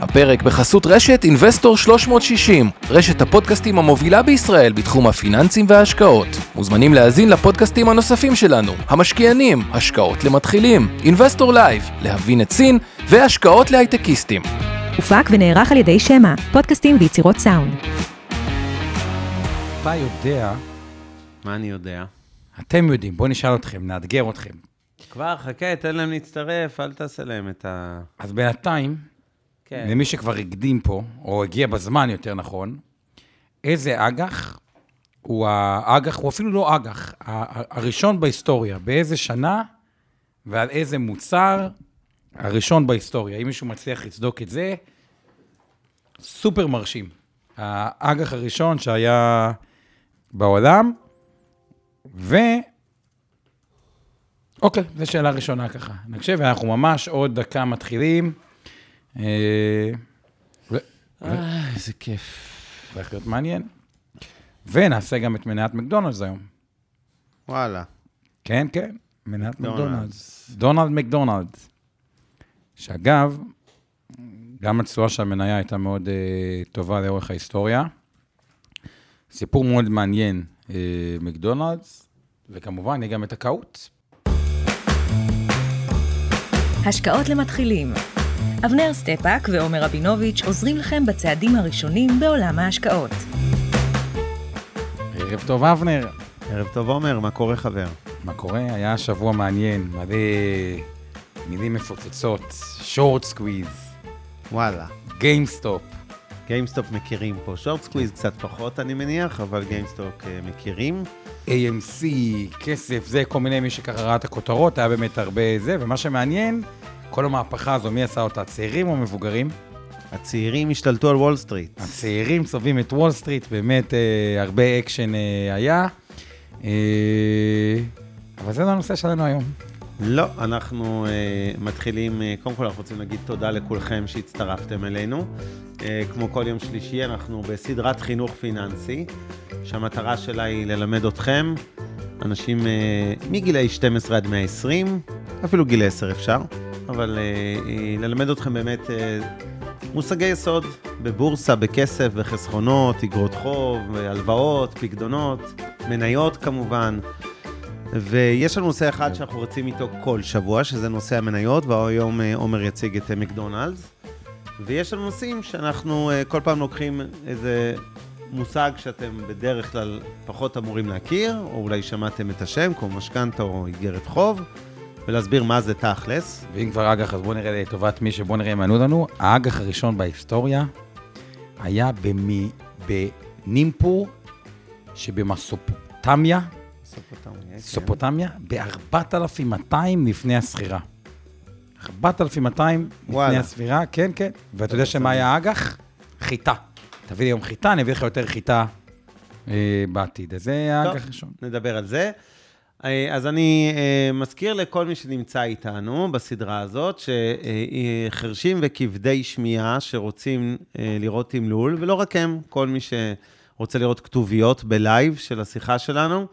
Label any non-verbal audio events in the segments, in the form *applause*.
הפרק בחסות רשת אינבסטור 360, רשת הפודקאסטים המובילה בישראל בתחום הפיננסים וההשקעות. מוזמנים להאזין לפודקאסטים הנוספים שלנו, המשקיענים, השקעות למתחילים, אינבסטור לייב, להבין את סין והשקעות להייטקיסטים. הופק ונערך על ידי שמע, פודקאסטים ויצירות סאונד. אתה יודע, מה אני יודע? אתם יודעים, בואו נשאל אתכם, נאתגר אתכם. כבר, חכה, תן להם להצטרף, אל תעשה להם את ה... אז בינתיים, כן. למי שכבר הקדים פה, או הגיע בזמן יותר נכון, איזה אג"ח הוא האג"ח, הוא אפילו לא אג"ח, הראשון בהיסטוריה, באיזה שנה ועל איזה מוצר הראשון בהיסטוריה. אם מישהו מצליח לצדוק את זה, סופר מרשים. האג"ח הראשון שהיה בעולם, ו... אוקיי, זו שאלה ראשונה ככה. נקשיב, ואנחנו ממש עוד דקה מתחילים. אה, אה, איזה כיף. הולך להיות מעניין. ונעשה גם את מניית מקדונלדס היום. וואלה. כן, כן, מניית מקדונלדס. דונלד מקדונלדס. שאגב, גם התשואה של המניה הייתה מאוד uh, טובה לאורך ההיסטוריה. סיפור מאוד מעניין, uh, מקדונלדס, וכמובן, יהיה גם את הקהוט. השקעות למתחילים. אבנר סטפאק ועומר רבינוביץ' עוזרים לכם בצעדים הראשונים בעולם ההשקעות. ערב טוב, אבנר. ערב טוב, עומר, מה קורה, חבר? מה קורה? היה שבוע מעניין, מלא מילים מפוצצות, short squeeze, וואלה. גיימסטופ. גיימסטופ מכירים פה. short squeeze קצת פחות, אני מניח, אבל גיימסטופ אה, מכירים. AMC, כסף, זה, כל מיני, מי שככה ראה את הכותרות, היה באמת הרבה זה, ומה שמעניין, כל המהפכה הזו, מי עשה אותה, צעירים או מבוגרים? הצעירים השתלטו על וול סטריט. הצעירים צובעים את וול סטריט, באמת אה, הרבה אקשן אה, היה. אה, אבל זה לא הנושא שלנו היום. לא, אנחנו uh, מתחילים, uh, קודם כל אנחנו רוצים להגיד תודה לכולכם שהצטרפתם אלינו. Uh, כמו כל יום שלישי, אנחנו בסדרת חינוך פיננסי, שהמטרה שלה היא ללמד אתכם, אנשים uh, מגילאי 12 עד 120, אפילו גיל 10 אפשר, אבל uh, היא ללמד אתכם באמת uh, מושגי יסוד בבורסה, בכסף, בחסכונות, אגרות חוב, הלוואות, פקדונות, מניות כמובן. ויש לנו נושא אחד שאנחנו רצים איתו כל שבוע, שזה נושא המניות, והיום אה, עומר יציג את אה, מקדונלדס. ויש לנו נושאים שאנחנו אה, כל פעם לוקחים איזה מושג שאתם בדרך כלל פחות אמורים להכיר, או אולי שמעתם את השם, כמו משכנתה או איגרת חוב, ולהסביר מה זה תכלס. ואם כבר אג"ח, אז בואו נראה לטובת מי שבואו נראה אם ענו לנו. האג"ח הראשון בהיסטוריה היה במי, בנימפור שבמסופוטמיה, סופוטמיה, ב-4,200 לפני הספירה. 4,200 לפני. הספירה, כן, כן. ואתה יודע שמה היה האג"ח? חיטה. תביא לי היום חיטה, אני אביא לך יותר חיטה אה, בעתיד. אז זה האג"ח הראשון. נדבר על זה. אה, אז אני אה, מזכיר לכל מי שנמצא איתנו בסדרה הזאת, שחרשים וכבדי שמיעה שרוצים אה, לראות תמלול, ולא רק הם, כל מי שרוצה לראות כתוביות בלייב של השיחה שלנו,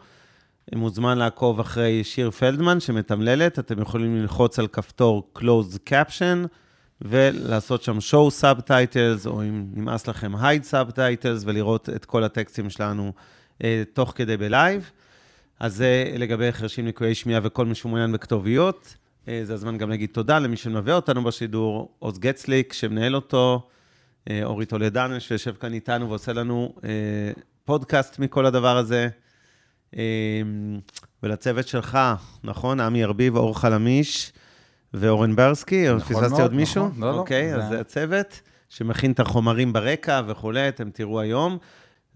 מוזמן לעקוב אחרי שיר פלדמן שמתמללת, אתם יכולים ללחוץ על כפתור Closed Caption ולעשות שם show subtitles, או אם נמאס לכם hide subtitles, ולראות את כל הטקסטים שלנו תוך כדי בלייב. אז זה לגבי חרשים לקויי שמיעה וכל מי שמעוניין בכתוביות. אה, זה הזמן גם להגיד תודה למי שמלווה אותנו בשידור, עוז גצליק, שמנהל אותו, אה, אורי טולדנו, שיושב כאן איתנו ועושה לנו אה, פודקאסט מכל הדבר הזה. ולצוות שלך, נכון? עמי ארביב, אור חלמיש ואורן ברסקי, נכון פספסתי מאוד, עוד מישהו? נכון, לא, לא, אוקיי, זה- אז זה הצוות שמכין את החומרים ברקע וכולי, אתם תראו היום.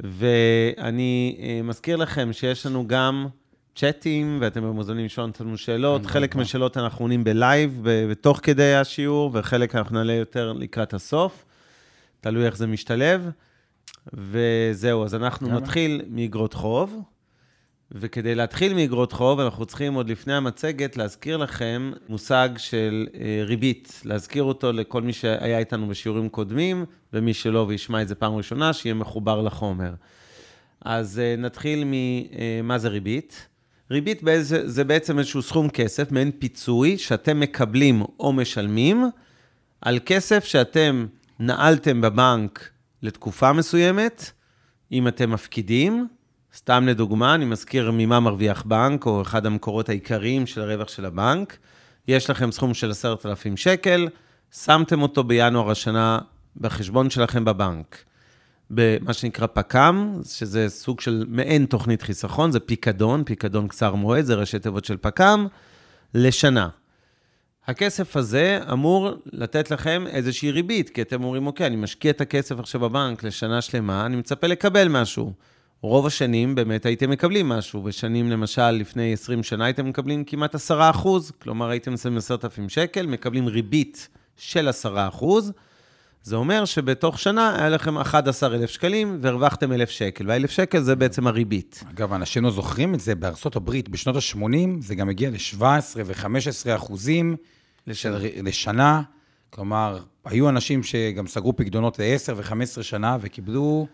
ואני אה, מזכיר לכם שיש לנו גם צ'אטים, ואתם מוזמנים לשאול אותנו שאלות. נכון, חלק. מהשאלות אנחנו עונים בלייב, בתוך כדי השיעור, וחלק אנחנו נעלה יותר לקראת הסוף. תלוי איך זה משתלב. וזהו, אז אנחנו. נתחיל מאגרות חוב. וכדי להתחיל מאגרות חוב, אנחנו צריכים עוד לפני המצגת להזכיר לכם מושג של אה, ריבית, להזכיר אותו לכל מי שהיה איתנו בשיעורים קודמים, ומי שלא וישמע את זה פעם ראשונה, שיהיה מחובר לחומר. אז אה, נתחיל ממה זה ריבית. ריבית באיזה, זה בעצם איזשהו סכום כסף, מעין פיצוי, שאתם מקבלים או משלמים, על כסף שאתם נעלתם בבנק לתקופה מסוימת, אם אתם מפקידים, סתם לדוגמה, אני מזכיר ממה מרוויח בנק, או אחד המקורות העיקריים של הרווח של הבנק, יש לכם סכום של 10,000 שקל, שמתם אותו בינואר השנה בחשבון שלכם בבנק. במה שנקרא פק"ם, שזה סוג של מעין תוכנית חיסכון, זה פיקדון, פיקדון קצר מועד, זה ראשי תיבות של פק"ם, לשנה. הכסף הזה אמור לתת לכם איזושהי ריבית, כי אתם אומרים, אוקיי, אני משקיע את הכסף עכשיו בבנק לשנה שלמה, אני מצפה לקבל משהו. רוב השנים באמת הייתם מקבלים משהו. בשנים, למשל, לפני 20 שנה הייתם מקבלים כמעט 10 אחוז, כלומר הייתם שמים 10,000 שקל, מקבלים ריבית של 10 אחוז. זה אומר שבתוך שנה היה לכם 11,000 שקלים והרווחתם 1,000 שקל, וה-1,000 שקל זה בעצם הריבית. אגב, אנשים לא זוכרים את זה, בארצות הברית בשנות ה-80 זה גם הגיע ל-17 ו-15 אחוזים לשנה. לשנה. כלומר, היו אנשים שגם סגרו פקדונות ל-10 ו-15 שנה וקיבלו...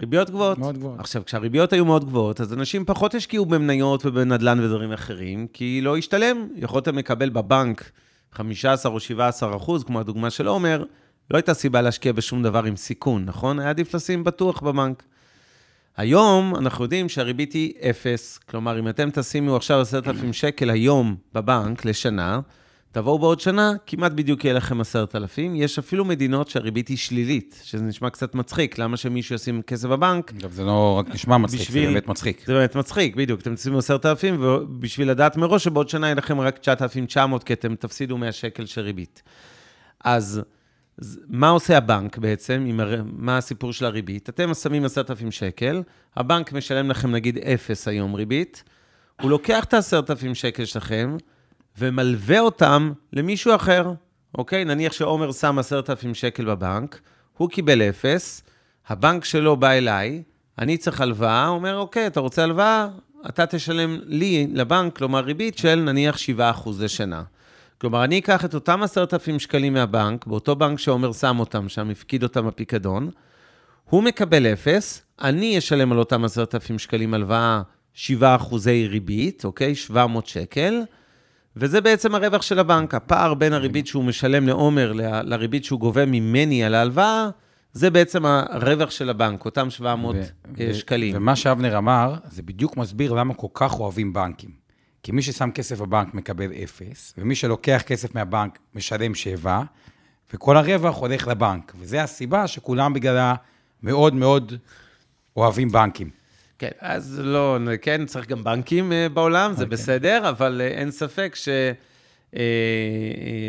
ריביות גבוהות. מאוד גבוהות. עכשיו, כשהריביות היו מאוד גבוהות, אז אנשים פחות השקיעו במניות ובנדל"ן ודברים אחרים, כי לא השתלם. יכולתם לקבל בבנק 15 או 17 אחוז, כמו הדוגמה של עומר, לא הייתה סיבה להשקיע בשום דבר עם סיכון, נכון? היה עדיף לשים בטוח בבנק. היום אנחנו יודעים שהריבית היא אפס, כלומר, אם אתם תשימו עכשיו 10,000 שקל היום בבנק לשנה, תבואו בעוד שנה, כמעט בדיוק יהיה לכם 10,000. יש אפילו מדינות שהריבית היא שלילית, שזה נשמע קצת מצחיק. למה שמישהו ישים כסף בבנק? אגב, זה לא רק נשמע מצחיק, בשביל- זה באמת מצחיק. זה באמת מצחיק, בדיוק. אתם תשימו 10,000, ובשביל לדעת מראש שבעוד שנה יהיה לכם רק 9,900, כי אתם תפסידו 100 שקל של ריבית. אז מה עושה הבנק בעצם? הר... מה הסיפור של הריבית? אתם שמים 10,000 שקל, הבנק משלם לכם נגיד 0 היום ריבית, הוא לוקח את ה-10,000 שקל שלכם ומלווה אותם למישהו אחר, אוקיי? נניח שעומר שם 10,000 שקל בבנק, הוא קיבל 0, הבנק שלו בא אליי, אני צריך הלוואה, הוא אומר, אוקיי, אתה רוצה הלוואה? אתה תשלם לי, לבנק, כלומר ריבית של נניח 7% לשנה. כלומר, אני אקח את אותם 10,000 שקלים מהבנק, באותו בנק שעומר שם אותם, שם הפקיד אותם בפיקדון, הוא מקבל אפס, אני אשלם על אותם 10,000 שקלים הלוואה 7 אחוזי ריבית, אוקיי? 700 שקל, וזה בעצם הרווח של הבנק. הפער בין הריבית שהוא משלם לעומר ל- לריבית שהוא גובה ממני על ההלוואה, זה בעצם הרווח של הבנק, אותם 700 ו- שקלים. ומה שאבנר אמר, זה בדיוק מסביר למה כל כך אוהבים בנקים. כי מי ששם כסף בבנק מקבל אפס, ומי שלוקח כסף מהבנק משלם שבע, וכל הרווח הולך לבנק. וזו הסיבה שכולם בגללה מאוד מאוד אוהבים בנקים. כן, אז לא, כן, צריך גם בנקים אה, בעולם, זה בסדר, אבל אה, אין ספק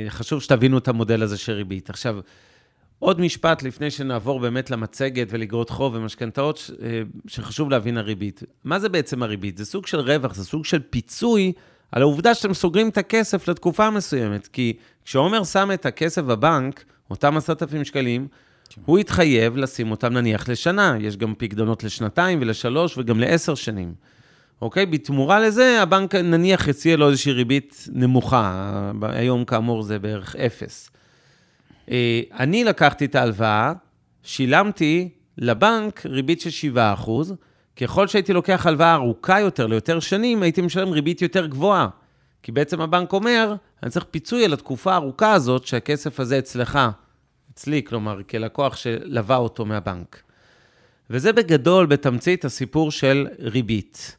שחשוב שתבינו את המודל הזה של ריבית. עכשיו, עוד משפט לפני שנעבור באמת למצגת ולגרות חוב ומשכנתאות, אה, שחשוב להבין הריבית. מה זה בעצם הריבית? זה סוג של רווח, זה סוג של פיצוי על העובדה שאתם סוגרים את הכסף לתקופה מסוימת. כי כשעומר שם את הכסף בבנק, אותם עשרת אלפים שקלים, הוא התחייב לשים אותם נניח לשנה. יש גם פקדונות לשנתיים ולשלוש וגם לעשר שנים. אוקיי? בתמורה לזה, הבנק נניח הציע לו איזושהי ריבית נמוכה. היום כאמור זה בערך אפס. אה, אני לקחתי את ההלוואה, שילמתי לבנק ריבית של 7 אחוז. ככל שהייתי לוקח הלוואה ארוכה יותר, ליותר שנים, הייתי משלם ריבית יותר גבוהה. כי בעצם הבנק אומר, אני צריך פיצוי על התקופה הארוכה הזאת שהכסף הזה אצלך, אצלי, כלומר, כלקוח שלווה אותו מהבנק. וזה בגדול, בתמצית, הסיפור של ריבית.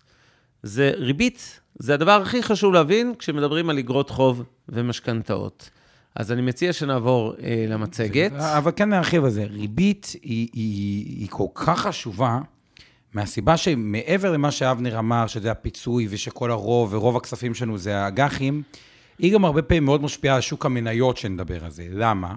זה ריבית, זה הדבר הכי חשוב להבין כשמדברים על אגרות חוב ומשכנתאות. אז אני מציע שנעבור אה, למצגת. אבל כן נרחיב על זה. ריבית היא, היא, היא כל כך חשובה, מהסיבה שמעבר למה שאבנר אמר, שזה הפיצוי ושכל הרוב, ורוב הכספים שלנו זה האג"חים, היא גם הרבה פעמים מאוד משפיעה על שוק המניות שנדבר על זה. למה?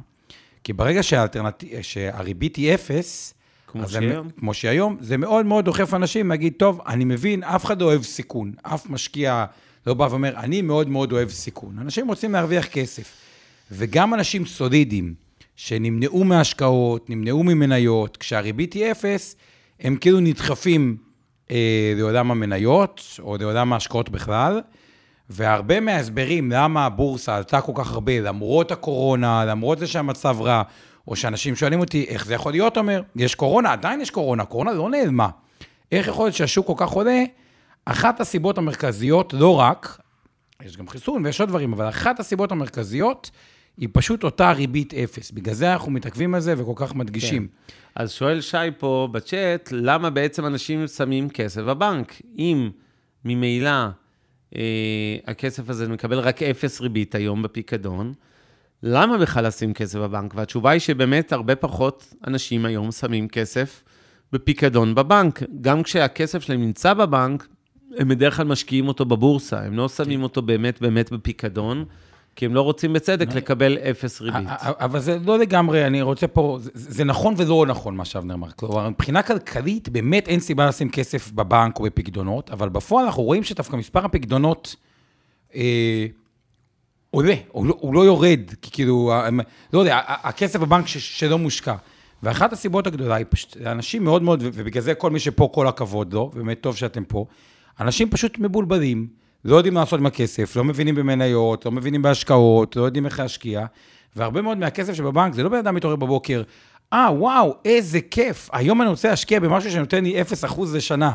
כי ברגע שהאלטרנט... שהריבית היא אפס, כמו שהיא זה-. כמו שהיא היום, זה מאוד מאוד דוחף אנשים להגיד, טוב, אני מבין, אף אחד לא אוהב סיכון. אף משקיע לא בא ואומר, אני מאוד מאוד אוהב סיכון. אנשים רוצים להרוויח כסף. וגם אנשים סולידיים, שנמנעו מהשקעות, נמנעו ממניות, כשהריבית היא אפס, הם כאילו נדחפים אה, לעולם המניות, או לעולם ההשקעות בכלל. והרבה מההסברים למה הבורסה עלתה כל כך הרבה, למרות הקורונה, למרות זה שהמצב רע, או שאנשים שואלים אותי, איך זה יכול להיות, אומר, יש קורונה, עדיין יש קורונה, קורונה לא נעלמה. איך יכול להיות שהשוק כל כך עולה? אחת הסיבות המרכזיות, לא רק, יש גם חיסון ויש עוד דברים, אבל אחת הסיבות המרכזיות היא פשוט אותה ריבית אפס. בגלל זה אנחנו מתעכבים על זה וכל כך מדגישים. כן. אז שואל שי פה בצ'אט, למה בעצם אנשים שמים כסף בבנק? אם ממילא הכסף הזה מקבל רק אפס ריבית היום בפיקדון, למה בכלל לשים כסף בבנק? והתשובה היא שבאמת הרבה פחות אנשים היום שמים כסף בפיקדון בבנק. גם כשהכסף שלהם נמצא בבנק, הם בדרך כלל משקיעים אותו בבורסה, הם לא שמים אותו באמת באמת בפיקדון. כי הם לא רוצים בצדק לקבל אפס ריבית. אבל זה לא לגמרי, אני רוצה פה, זה, נכון ולא נכון מה שאבנר אמר. כלומר, מבחינה כלכלית, באמת אין סיבה לשים כסף בבנק או בפקדונות, אבל בפועל אנחנו רואים שדווקא מספר הפקדונות אה, עולה, הוא לא, הוא לא יורד, כי כאילו, לא יודע, הכסף בבנק שלא מושקע. ואחת הסיבות הגדולה היא פשוט, אנשים מאוד מאוד, ובגלל זה כל מי שפה, כל הכבוד לו, באמת טוב שאתם פה, אנשים פשוט מבולבלים. לא יודעים מה לעשות עם הכסף, לא מבינים במניות, לא מבינים בהשקעות, לא יודעים איך להשקיע, והרבה מאוד מהכסף שבבנק, זה לא בן אדם מתעורר בבוקר, אה, ah, וואו, איזה כיף, היום אני רוצה להשקיע במשהו שנותן לי 0% לשנה.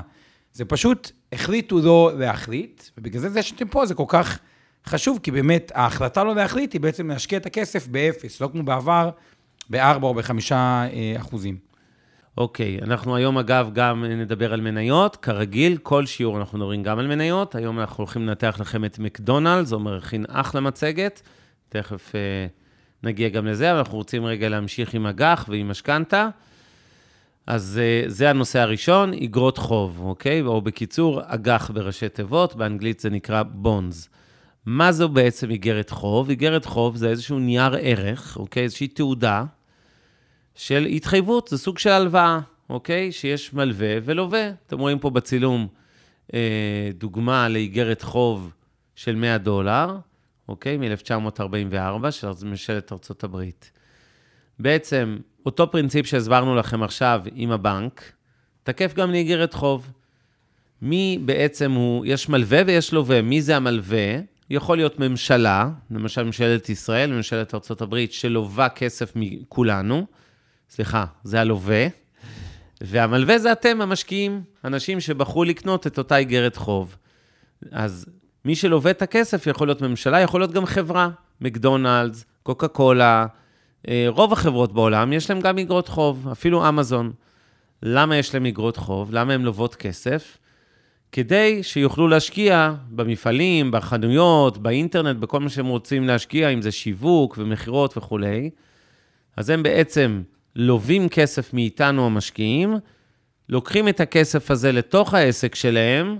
זה פשוט החליטו לא להחליט, ובגלל זה זה שאתם פה זה כל כך חשוב, כי באמת ההחלטה לא להחליט היא בעצם להשקיע את הכסף באפס, לא כמו בעבר, ב-4 או ב-5 אה, אחוזים. אוקיי, אנחנו היום אגב גם נדבר על מניות. כרגיל, כל שיעור אנחנו מדברים גם על מניות. היום אנחנו הולכים לנתח לכם את מקדונלדס, עומר הכין אחלה מצגת. תכף אה, נגיע גם לזה, אבל אנחנו רוצים רגע להמשיך עם אג"ח ועם משכנתה. אז אה, זה הנושא הראשון, אגרות חוב, אוקיי? או בקיצור, אג"ח בראשי תיבות, באנגלית זה נקרא בונדס. מה זו בעצם איגרת חוב? איגרת חוב זה איזשהו נייר ערך, אוקיי? איזושהי תעודה של התחייבות, זה סוג של הלוואה, אוקיי? שיש מלווה ולווה. אתם רואים פה בצילום אה, דוגמה לאיגרת חוב של 100 דולר, אוקיי? מ-1944, של ממשלת ארצות הברית. בעצם, אותו פרינציפ שהסברנו לכם עכשיו עם הבנק, תקף גם לאיגרת חוב. מי בעצם הוא, יש מלווה ויש לווה. מי זה המלווה? יכול להיות ממשלה, למשל ממשלת ישראל, ממשלת ארה"ב, שלווה כסף מכולנו, סליחה, זה הלווה, והמלווה זה אתם, המשקיעים, אנשים שבחרו לקנות את אותה איגרת חוב. אז מי שלווה את הכסף יכול להיות ממשלה, יכול להיות גם חברה, מקדונלדס, קוקה קולה, אה, רוב החברות בעולם יש להם גם איגרות חוב, אפילו אמזון. למה יש להם איגרות חוב? למה הן לוות כסף? כדי שיוכלו להשקיע במפעלים, בחנויות, באינטרנט, בכל מה שהם רוצים להשקיע, אם זה שיווק ומכירות וכולי. אז הם בעצם לווים כסף מאיתנו המשקיעים, לוקחים את הכסף הזה לתוך העסק שלהם,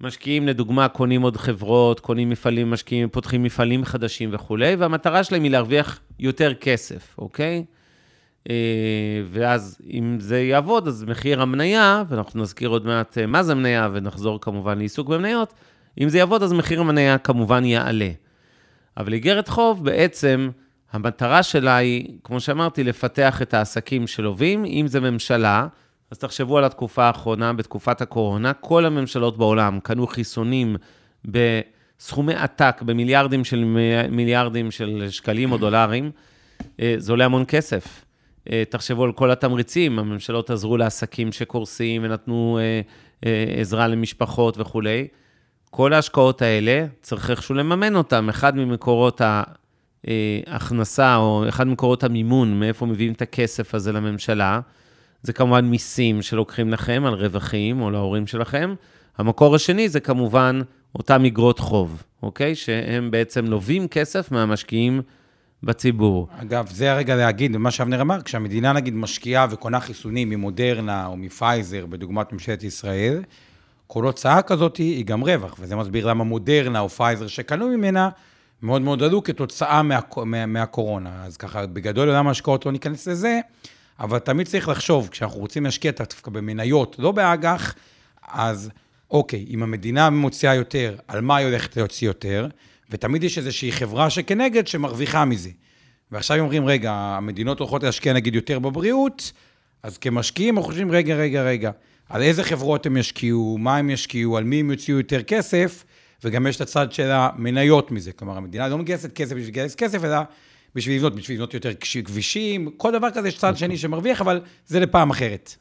משקיעים, לדוגמה, קונים עוד חברות, קונים מפעלים, משקיעים, פותחים מפעלים חדשים וכולי, והמטרה שלהם היא להרוויח יותר כסף, אוקיי? אה, ואז אם זה יעבוד, אז מחיר המניה, ואנחנו נזכיר עוד מעט אה, מה זה מניה, ונחזור כמובן לעיסוק במניות, אם זה יעבוד, אז מחיר המניה כמובן יעלה. אבל איגרת חוב בעצם המטרה שלה היא, כמו שאמרתי, לפתח את העסקים שלווים, אם זה ממשלה, אז תחשבו על התקופה האחרונה, בתקופת הקורונה, כל הממשלות בעולם קנו חיסונים בסכומי עתק, במיליארדים של מיליארדים של שקלים או דולרים, אה, זה עולה המון כסף. אה, תחשבו על כל התמריצים, הממשלות עזרו לעסקים שקורסים ונתנו אה, עזרה למשפחות וכולי. כל ההשקעות האלה, צריך איכשהו לממן אותן. אחד ממקורות אה, הכנסה, או אחד ממקורות המימון, מאיפה מביאים את הכסף הזה לממשלה, זה כמובן מיסים שלוקחים לכם על רווחים, או להורים שלכם. המקור השני זה כמובן אותם אגרות חוב, אוקיי? שהם בעצם לווים כסף מהמשקיעים בציבור. אגב, זה הרגע להגיד, מה שאבנר אמר, כשהמדינה נגיד משקיעה וקונה חיסונים ממודרנה או מפייזר, בדוגמת ממשלת ישראל, כל הוצאה כזאת היא גם רווח, וזה מסביר למה מודרנה או פייזר שקנו ממנה, מאוד מאוד עלו כתוצאה מה, מה, מהקורונה. אז ככה, בגדול עולם ההשקעות לא ניכנס לזה, אבל תמיד צריך לחשוב, כשאנחנו רוצים להשקיע דווקא במניות, לא באג"ח, אז אוקיי, אם המדינה מוציאה יותר, על מה היא הולכת להוציא יותר? ותמיד יש איזושהי חברה שכנגד שמרוויחה מזה. ועכשיו אומרים, רגע, המדינות הולכות להשקיע נגיד יותר בבריאות, אז כמשקיעים אנחנו חושבים, רגע, רגע, רגע, על איזה חברות הם ישקיעו, מה הם ישקיעו, על מי הם יוציאו יותר כסף, וגם יש את הצד של המניות מזה. כלומר, המדינה לא מגייסת כסף בשביל לגייס כסף, אלא בשביל לבנות, בשביל לבנות יותר כבישים, כל דבר כזה יש צד שני שמרוויח, אבל זה לפעם אחרת.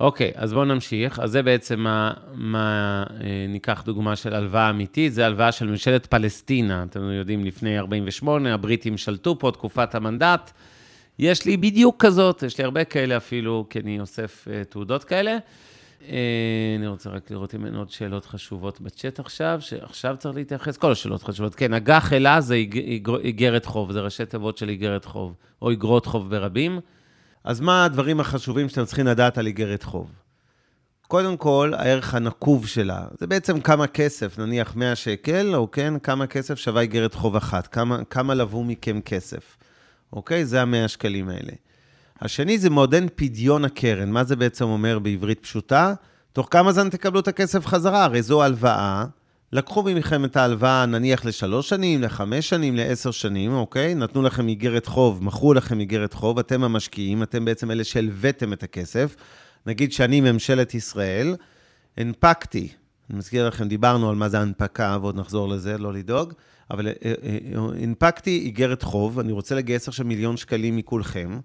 אוקיי, אז בואו נמשיך. אז זה בעצם מה, מה אה, ניקח דוגמה של הלוואה אמיתית, זה הלוואה של ממשלת פלסטינה. אתם יודעים, לפני 48, הבריטים שלטו פה, תקופת המנדט. יש לי בדיוק כזאת, יש לי הרבה כאלה אפילו, כי אני אוסף אה, תעודות כאלה. אה, אני רוצה רק לראות אם אין עוד שאלות חשובות בצ'אט עכשיו, שעכשיו צריך להתייחס, כל השאלות חשובות. כן, אג"ח אלה זה איגרת חוב, זה ראשי תיבות של איגרת חוב, או איגרות חוב ברבים. אז מה הדברים החשובים שאתם צריכים לדעת על איגרת חוב? קודם כל, הערך הנקוב שלה, זה בעצם כמה כסף, נניח 100 שקל, או כן, כמה כסף שווה איגרת חוב אחת, כמה, כמה לבו מכם כסף, אוקיי? זה ה-100 שקלים האלה. השני זה מועדן פדיון הקרן. מה זה בעצם אומר בעברית פשוטה? תוך כמה זמן תקבלו את הכסף חזרה? הרי זו הלוואה. לקחו מכם את ההלוואה נניח לשלוש שנים, לחמש שנים, לעשר שנים, אוקיי? נתנו לכם איגרת חוב, מכרו לכם איגרת חוב, אתם המשקיעים, אתם בעצם אלה שהלוויתם את הכסף. נגיד שאני ממשלת ישראל, הנפקתי, אני מזכיר לכם, דיברנו על מה זה הנפקה, ועוד נחזור לזה, לא לדאוג, אבל אה, אה, אה, הנפקתי איגרת חוב, אני רוצה לגייס עכשיו מיליון שקלים מכולכם.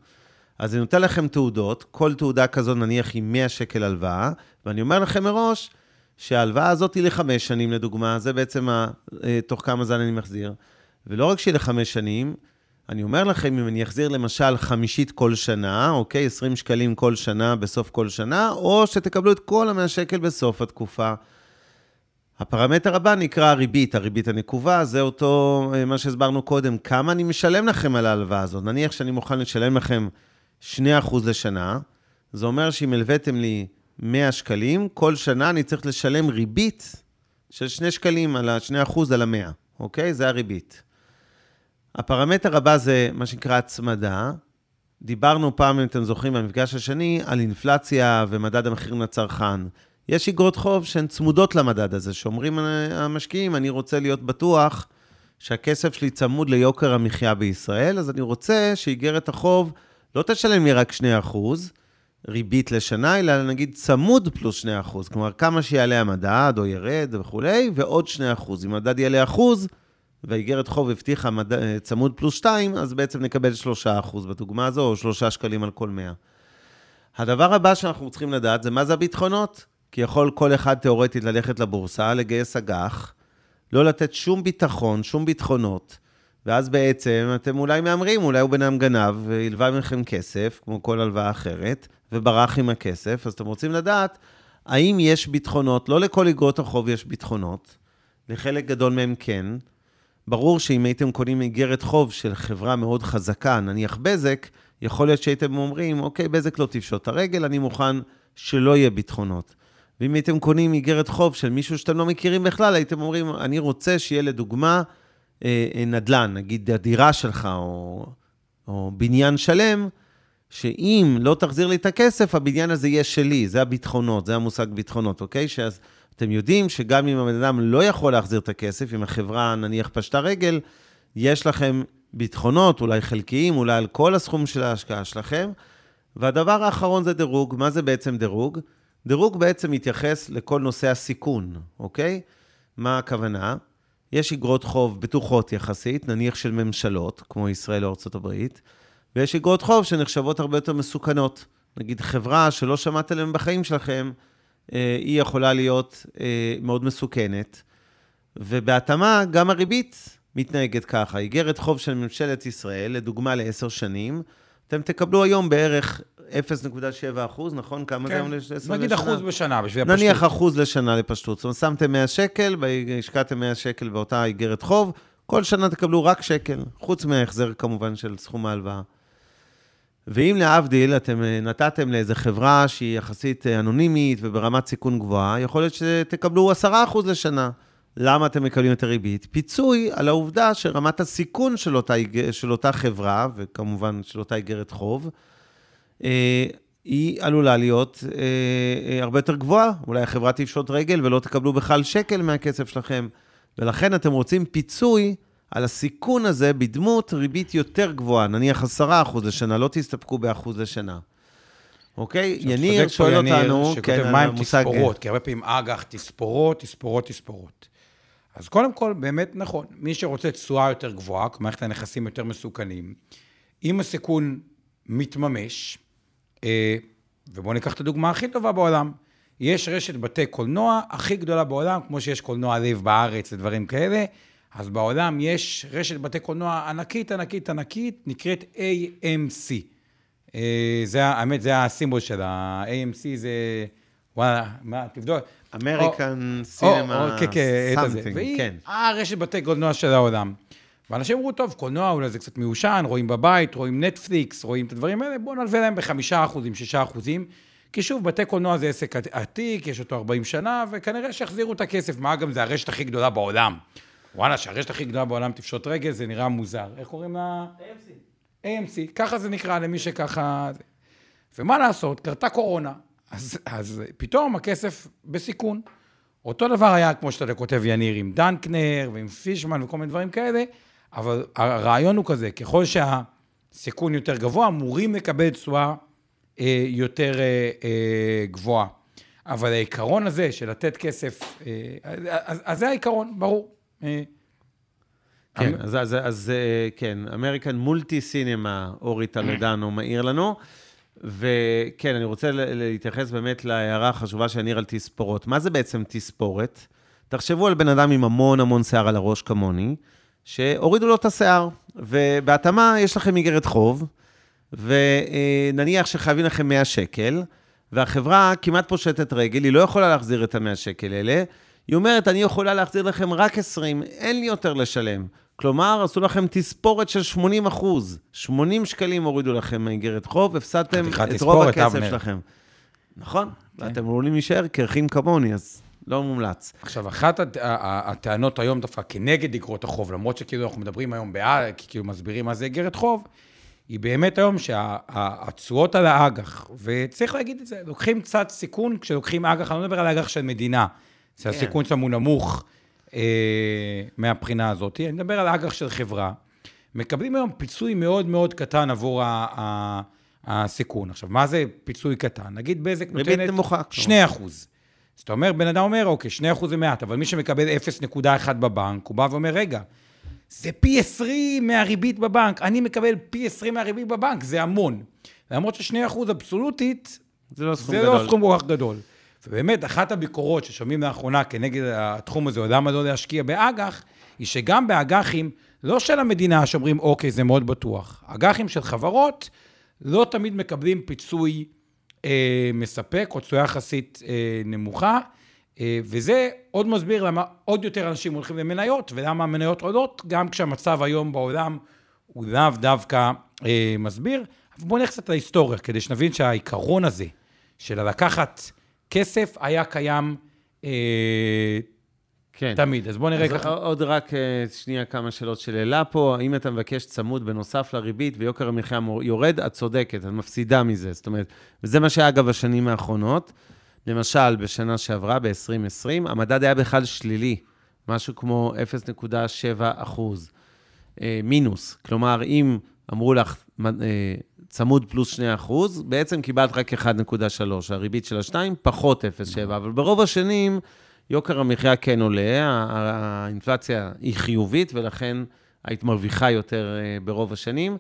אז אני נותן לכם תעודות, כל תעודה כזו נניח היא 100 שקל הלוואה, ואני אומר לכם מראש שההלוואה הזאת היא לחמש שנים לדוגמה, זה בעצם ה, אה, תוך כמה זמן אני מחזיר. ולא רק שהיא לחמש שנים, אני אומר לכם, אם אני אחזיר למשל חמישית כל שנה, אוקיי? 20 שקלים כל שנה בסוף כל שנה, או שתקבלו את כל ה-100 שקל בסוף התקופה. הפרמטר הבא נקרא הריבית, הריבית הנקובה, זה אותו, אה, מה שהסברנו קודם, כמה אני משלם לכם על ההלוואה הזאת. נניח שאני מוכן לשלם לכם 2% לשנה, זה אומר שאם הלוויתם לי 100 שקלים, כל שנה אני צריך לשלם ריבית של 2 שקלים על ה-2% על ה-100, אוקיי? זה הריבית. הפרמטר הבא זה מה שנקרא הצמדה. דיברנו פעם, אם אתם זוכרים, במפגש השני, על אינפלציה ומדד המחירים לצרכן. יש אגרות חוב שהן צמודות למדד הזה, שאומרים המשקיעים, אני רוצה להיות בטוח שהכסף שלי צמוד ליוקר המחיה בישראל, אז אני רוצה שאיגרת החוב לא תשלם לי רק 2% ריבית לשנה, אלא נגיד צמוד פלוס 2%. כלומר, כמה שיעלה המדד או ירד וכולי, ועוד 2%. אם המדד יעלה אחוז, והאיגרת חוב הבטיחה מד... צמוד פלוס 2, אז בעצם נקבל 3% בדוגמה הזו, או 3 שקלים על כל 100. הדבר הבא שאנחנו צריכים לדעת זה מה זה הביטחונות. כי יכול כל אחד תיאורטית ללכת לבורסה, לגייס אג"ח, לא לתת שום ביטחון, שום ביטחונות, ואז בעצם אתם אולי מהמרים, אולי הוא בן אדם גנב והלווה מכם כסף, כמו כל הלוואה אחרת, וברח עם הכסף, אז אתם רוצים לדעת האם יש ביטחונות, לא לכל אגרות החוב יש ביטחונות, לחלק גדול מהם כן. ברור שאם הייתם קונים איגרת חוב של חברה מאוד חזקה, נניח בזק, יכול להיות שהייתם אומרים, אוקיי, בזק לא תפשוט את הרגל, אני מוכן שלא יהיה ביטחונות. ואם הייתם קונים איגרת חוב של מישהו שאתם לא מכירים בכלל, הייתם אומרים, אני רוצה שיהיה לדוגמה נדל"ן, נגיד הדירה שלך או, או בניין שלם, שאם לא תחזיר לי את הכסף, הבניין הזה יהיה שלי, זה הביטחונות, זה המושג ביטחונות, אוקיי? שאז אתם יודעים שגם אם הבן אדם לא יכול להחזיר את הכסף, אם החברה נניח פשטה רגל, יש לכם ביטחונות, אולי חלקיים, אולי על כל הסכום של ההשקעה שלכם. והדבר האחרון זה דירוג. מה זה בעצם דירוג? דירוג בעצם מתייחס לכל נושא הסיכון, אוקיי? מה הכוונה? יש אגרות חוב בטוחות יחסית, נניח של ממשלות, כמו ישראל או ארה"ב, ויש אגרות חוב שנחשבות הרבה יותר מסוכנות. נגיד חברה שלא שמעת עליהן בחיים שלכם, אה, היא יכולה להיות אה, מאוד מסוכנת. ובהתאמה, גם הריבית מתנהגת ככה. איגרת חוב של ממשלת ישראל, לדוגמה לעשר שנים, אתם תקבלו היום בערך 0.7 אחוז, נכון? כמה כן. זה היום לעשר לשנה? נגיד אחוז בשנה, בשביל הפשטות. נניח אחוז לשנה לפשטות. זאת אומרת, שמתם 100 שקל, השקעתם 100 שקל באותה איגרת חוב, כל שנה תקבלו רק שקל, חוץ מההחזר כמובן של סכום ההלוואה. ואם להבדיל, אתם אה, נתתם לאיזו חברה שהיא יחסית אה, אנונימית וברמת סיכון גבוהה, יכול להיות שתקבלו 10% לשנה. למה אתם מקבלים את הריבית? פיצוי על העובדה שרמת הסיכון של אותה, של אותה חברה, וכמובן של אותה איגרת חוב, היא עלולה להיות אה, הרבה יותר גבוהה. אולי החברה תפשוט רגל ולא תקבלו בכלל שקל מהכסף שלכם. ולכן אתם רוצים פיצוי על הסיכון הזה בדמות ריבית יותר גבוהה, נניח 10% לשנה, לא תסתפקו באחוז לשנה. אוקיי? יניר שואל אותנו, כן, על המושג... תספורות, כי הרבה פעמים אג"ח, תספורות, תספורות, תספורות. אז קודם כל, באמת נכון, מי שרוצה תשואה יותר גבוהה, מערכת הנכסים יותר מסוכנים, אם הסיכון מתממש, אה, ובואו ניקח את הדוגמה הכי טובה בעולם. יש רשת בתי קולנוע הכי גדולה בעולם, כמו שיש קולנוע לב בארץ ודברים כאלה, אז בעולם יש רשת בתי קולנוע ענקית, ענקית, ענקית, נקראת AMC. אה, זה, האמת, זה הסימבול של ה-AMC, זה... וואלה, מה, תבדוק. אמריקן סינמה או, כן, כן, והיא כן. הרשת בתי קולנוע של העולם. ואנשים אמרו, טוב, קולנוע אולי זה קצת מיושן, רואים בבית, רואים נטפליקס, רואים את הדברים האלה, בואו נלווה להם בחמישה אחוזים, שישה אחוזים. כי שוב, בתי קולנוע זה עסק עתיק, יש אותו 40 שנה, וכנראה שיחזירו את הכסף. מה גם, זה הרשת הכי גדולה בעולם. וואלה, שהרשת הכי גדולה בעולם תפשוט רגל, זה נראה מוזר. איך קוראים לה? AMC. AMC, ככה זה נקרא למי שככה... ומה לעשות, קרתה קורונה, אז, אז פתאום הכסף בסיכון. אותו דבר היה, כמו שאתה כותב, יניר, עם דנקנר ועם פישמן וכל מיני דברים כאלה, אבל הרעיון הוא כזה, ככל שהסיכון יותר גבוה, אמורים לקבל תשואה אה, יותר אה, אה, גבוהה. אבל העיקרון הזה של לתת כסף, אה, אז, אז זה העיקרון, ברור. אה, כן, אז, אז, אז אה, כן, אמריקן מולטי סינמה, אורי טלדנו מעיר לנו. וכן, אני רוצה להתייחס באמת להערה החשובה של יניר על תספורות. מה זה בעצם תספורת? תחשבו על בן אדם עם המון המון שיער על הראש כמוני, שהורידו לו את השיער, ובהתאמה יש לכם איגרת חוב, ונניח שחייבים לכם 100 שקל, והחברה כמעט פושטת רגל, היא לא יכולה להחזיר את ה-100 שקל האלה, היא אומרת, אני יכולה להחזיר לכם רק 20, אין לי יותר לשלם. כלומר, עשו לכם תספורת של 80 אחוז. 80 שקלים הורידו לכם מאיגרת חוב, הפסדתם את רוב הכסף אבנר. שלכם. נכון, ואתם עלולים להישאר קרחים כמוני, אז לא מומלץ. עכשיו, אחת הט- ה- ה- הטענות היום דווקא כנגד אגרות החוב, למרות שכאילו אנחנו מדברים היום בעד, כי כאילו מסבירים מה זה אגרת חוב, היא באמת היום שהתשואות על האג"ח, וצריך להגיד את זה, לוקחים קצת סיכון כשלוקחים אג"ח, אני לא מדבר על אג"ח של מדינה, כן. שהסיכון שם הוא נמוך אה, מהבחינה הזאת, אני מדבר על אג"ח של חברה, מקבלים היום פיצוי מאוד מאוד קטן עבור ה- ה- הסיכון. עכשיו, מה זה פיצוי קטן? נגיד בזק ריבית נותנת נמוכה. 2 אחוז. אז אתה אומר, בן אדם אומר, אוקיי, 2 אחוז זה מעט, אבל מי שמקבל 0.1 בבנק, הוא בא ואומר, רגע, זה פי 20 מהריבית בבנק, אני מקבל פי 20 מהריבית בבנק, זה המון. למרות ש-2 אחוז אבסולוטית, זה לא סכום זה גדול. לא סכום כל כך גדול. ובאמת, אחת הביקורות ששומעים לאחרונה כנגד התחום הזה, או למה לא להשקיע באג"ח, היא שגם באג"חים, לא של המדינה, שאומרים, אוקיי, זה מאוד בטוח. אג"חים של חברות, לא תמיד מקבלים פיצוי מספק, או תשואה יחסית אה, נמוכה, אה, וזה עוד מסביר למה עוד יותר אנשים הולכים למניות, ולמה המניות עולות, גם כשהמצב היום בעולם הוא לאו דווקא אה, מסביר. אבל בואו נלך קצת להיסטוריה, כדי שנבין שהעיקרון הזה של לקחת כסף היה קיים אה, כן. תמיד. אז בואו נראה אז ככה. עוד רק אה, שנייה כמה שאלות של אלה פה. האם אתה מבקש צמוד בנוסף לריבית ויוקר המחיה יורד? את צודקת, את מפסידה מזה. זאת אומרת, וזה מה שהיה, אגב, בשנים האחרונות. למשל, בשנה שעברה, ב-2020, המדד היה בכלל שלילי, משהו כמו 0.7 אחוז, אה, מינוס. כלומר, אם אמרו לך אה, צמוד פלוס 2 אחוז, בעצם קיבלת רק 1.3, הריבית של ה-2 פחות 0.7, אבל ברוב השנים יוקר המחיה כן עולה, האינפלציה היא חיובית, ולכן היית מרוויחה יותר אה, ברוב השנים.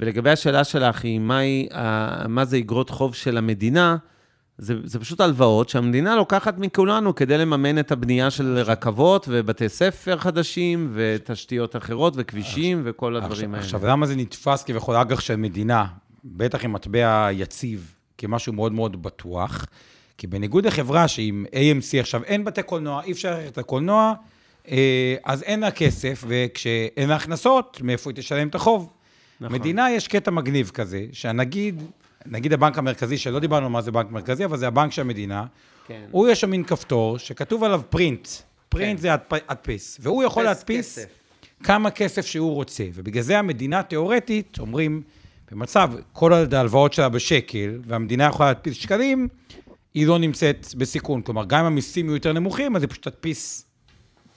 ולגבי השאלה שלך, היא מהי, ה- מה זה אגרות חוב של המדינה, זה, זה פשוט הלוואות שהמדינה לוקחת מכולנו כדי לממן את הבנייה של רכבות ובתי ספר חדשים ותשתיות אחרות וכבישים וכל הדברים עכשיו, האלה. עכשיו, למה זה נתפס כביכול אג"ח של מדינה, בטח עם מטבע יציב, כמשהו מאוד מאוד בטוח? כי בניגוד לחברה שעם AMC עכשיו אין בתי קולנוע, אי אפשר ללכת לקולנוע, אה, אז אין לה כסף, וכשאין לה הכנסות, מאיפה היא תשלם את החוב? נכון. מדינה יש קטע מגניב כזה, שהנגיד, נגיד הבנק המרכזי, שלא דיברנו מה זה בנק מרכזי, אבל זה הבנק של המדינה, כן. הוא יש שם מין כפתור שכתוב עליו פרינט. פרינט כן. זה הדפ- הדפיס, והוא יכול להדפיס. כמה כסף שהוא רוצה. ובגלל זה המדינה תיאורטית, אומרים, במצב, כל ההלוואות שלה בשקל, והמדינה יכולה להדפיס שקלים, היא לא נמצאת בסיכון. כלומר, גם אם המיסים יהיו יותר נמוכים, אז היא פשוט תדפיס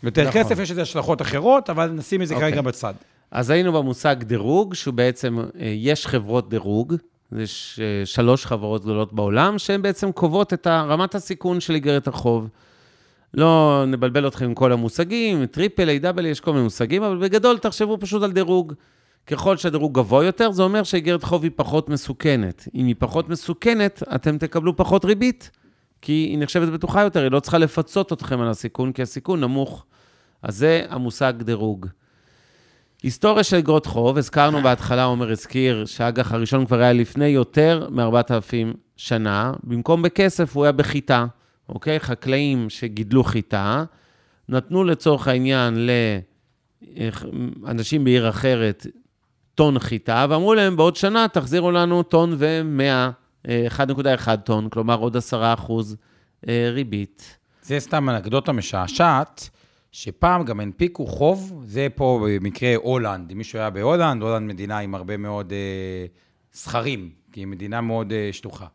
יותר נכון. כסף, יש לזה השלכות אחרות, אבל נשים את זה אוקיי. כרגע בצד. אז היינו במושג דירוג, שהוא בעצם, אה, יש חברות דירוג, יש אה, שלוש חברות גדולות בעולם, שהן בעצם קובעות את רמת הסיכון של איגרת החוב. לא נבלבל אתכם עם כל המושגים, triple A, double, יש כל מיני מושגים, אבל בגדול תחשבו פשוט על דירוג. ככל שהדירוג גבוה יותר, זה אומר שאיגרת חוב היא פחות מסוכנת. אם היא פחות מסוכנת, אתם תקבלו פחות ריבית, כי היא נחשבת בטוחה יותר, היא לא צריכה לפצות אתכם על הסיכון, כי הסיכון נמוך. אז זה המושג דירוג. היסטוריה של אגרות חוב, הזכרנו בהתחלה, עומר הזכיר, שהאג"ח הראשון כבר היה לפני יותר מ-4,000 שנה. במקום בכסף, הוא היה בחיטה, אוקיי? חקלאים שגידלו חיטה, נתנו לצורך העניין לאנשים בעיר אחרת טון חיטה, ואמרו להם, בעוד שנה תחזירו לנו טון ו-100, 1.1 טון, כלומר עוד 10 אחוז אה, ריבית. זה סתם אנקדוטה משעשעת, שפעם גם הנפיקו חוב, זה פה במקרה הולנד. אם מישהו היה בהולנד, הולנד מדינה עם הרבה מאוד אה, כי היא מדינה מאוד אה, שטוחה.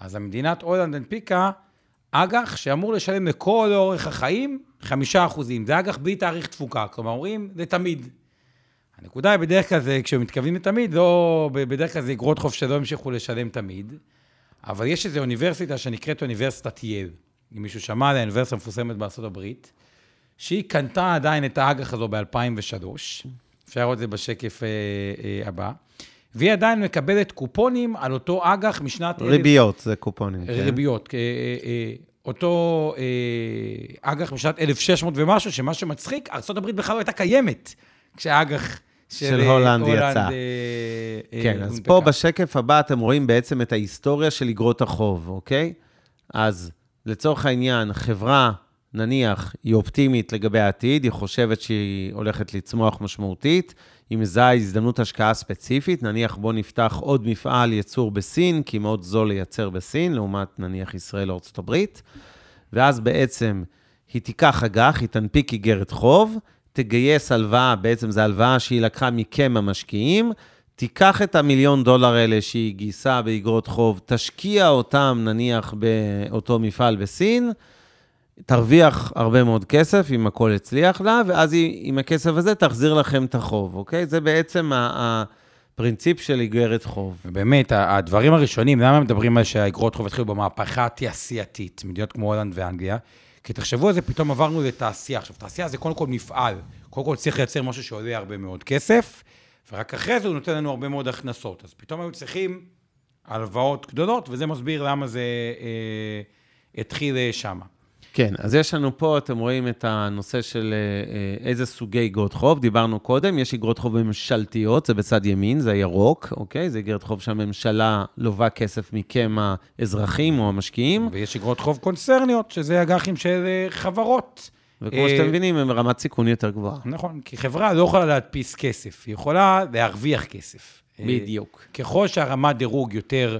אז המדינת הולנד הנפיקה אג"ח שאמור לשלם לכל אורך החיים חמישה אחוזים. זה אג"ח בלי תאריך תפוקה, כלומר אומרים, זה תמיד. הנקודה היא בדרך כלל זה, כשמתכוונים לתמיד, לא, בדרך כלל זה אגרות חוב שלא המשיכו לשלם תמיד, אבל יש איזו אוניברסיטה שנקראת אוניברסיטת יל. אם מישהו שמע עליה, אוניברסיטה מפורסמת בארצות הברית, שהיא קנתה עדיין את האג"ח הזו ב-2003, אפשר לראות את זה בשקף אה, אה, הבא, והיא עדיין מקבלת קופונים על אותו אג"ח משנת... ריביות, אלף... זה קופונים. כן? ריביות. אה, אה, אה, אותו אה, אג"ח משנת 1600 ומשהו, שמה שמצחיק, ארה"ב בכלל לא הייתה קיימת כשהאג"ח... של, של הולנד יצא. אה, כן, אה, אז פה בשקף הבא אתם רואים בעצם את ההיסטוריה של אגרות החוב, אוקיי? אז לצורך העניין, חברה, נניח, היא אופטימית לגבי העתיד, היא חושבת שהיא הולכת לצמוח משמעותית, היא מזהה הזדמנות השקעה ספציפית, נניח בואו נפתח עוד מפעל ייצור בסין, כי מאוד זול לייצר בסין, לעומת נניח ישראל או ארה"ב, ואז בעצם היא תיקח אג"ח, היא תנפיק איגרת חוב, תגייס הלוואה, בעצם זו הלוואה שהיא לקחה מכם המשקיעים, תיקח את המיליון דולר האלה שהיא גייסה באגרות חוב, תשקיע אותם נניח באותו מפעל בסין, תרוויח הרבה מאוד כסף, אם הכל יצליח לה, ואז היא, עם הכסף הזה תחזיר לכם את החוב, אוקיי? זה בעצם הפרינציפ של איגרת חוב. באמת, הדברים הראשונים, למה מדברים על שהאיגרות חוב התחילו במהפכה התעשייתית, מדינות כמו הולנד ואנגליה? כי תחשבו על זה, פתאום עברנו לתעשייה. עכשיו, תעשייה זה קודם כל מפעל. קודם כל צריך לייצר משהו שעולה הרבה מאוד כסף, ורק אחרי זה הוא נותן לנו הרבה מאוד הכנסות. אז פתאום היו צריכים הלוואות גדולות, וזה מסביר למה זה אה, התחיל אה, שמה. כן, אז יש לנו פה, אתם רואים את הנושא של אה, אה, איזה סוגי אגרות חוב, דיברנו קודם, יש אגרות חוב ממשלתיות, זה בצד ימין, זה הירוק, אוקיי? זה אגרת חוב שהממשלה לובה כסף מכם האזרחים או המשקיעים. ויש אגרות חוב קונצרניות, שזה אג"חים של אה, חברות. וכמו שאתם מבינים, הם ברמת סיכון יותר גבוהה. נכון, כי חברה לא יכולה להדפיס כסף, היא יכולה להרוויח כסף. בדיוק. ככל שהרמת דירוג יותר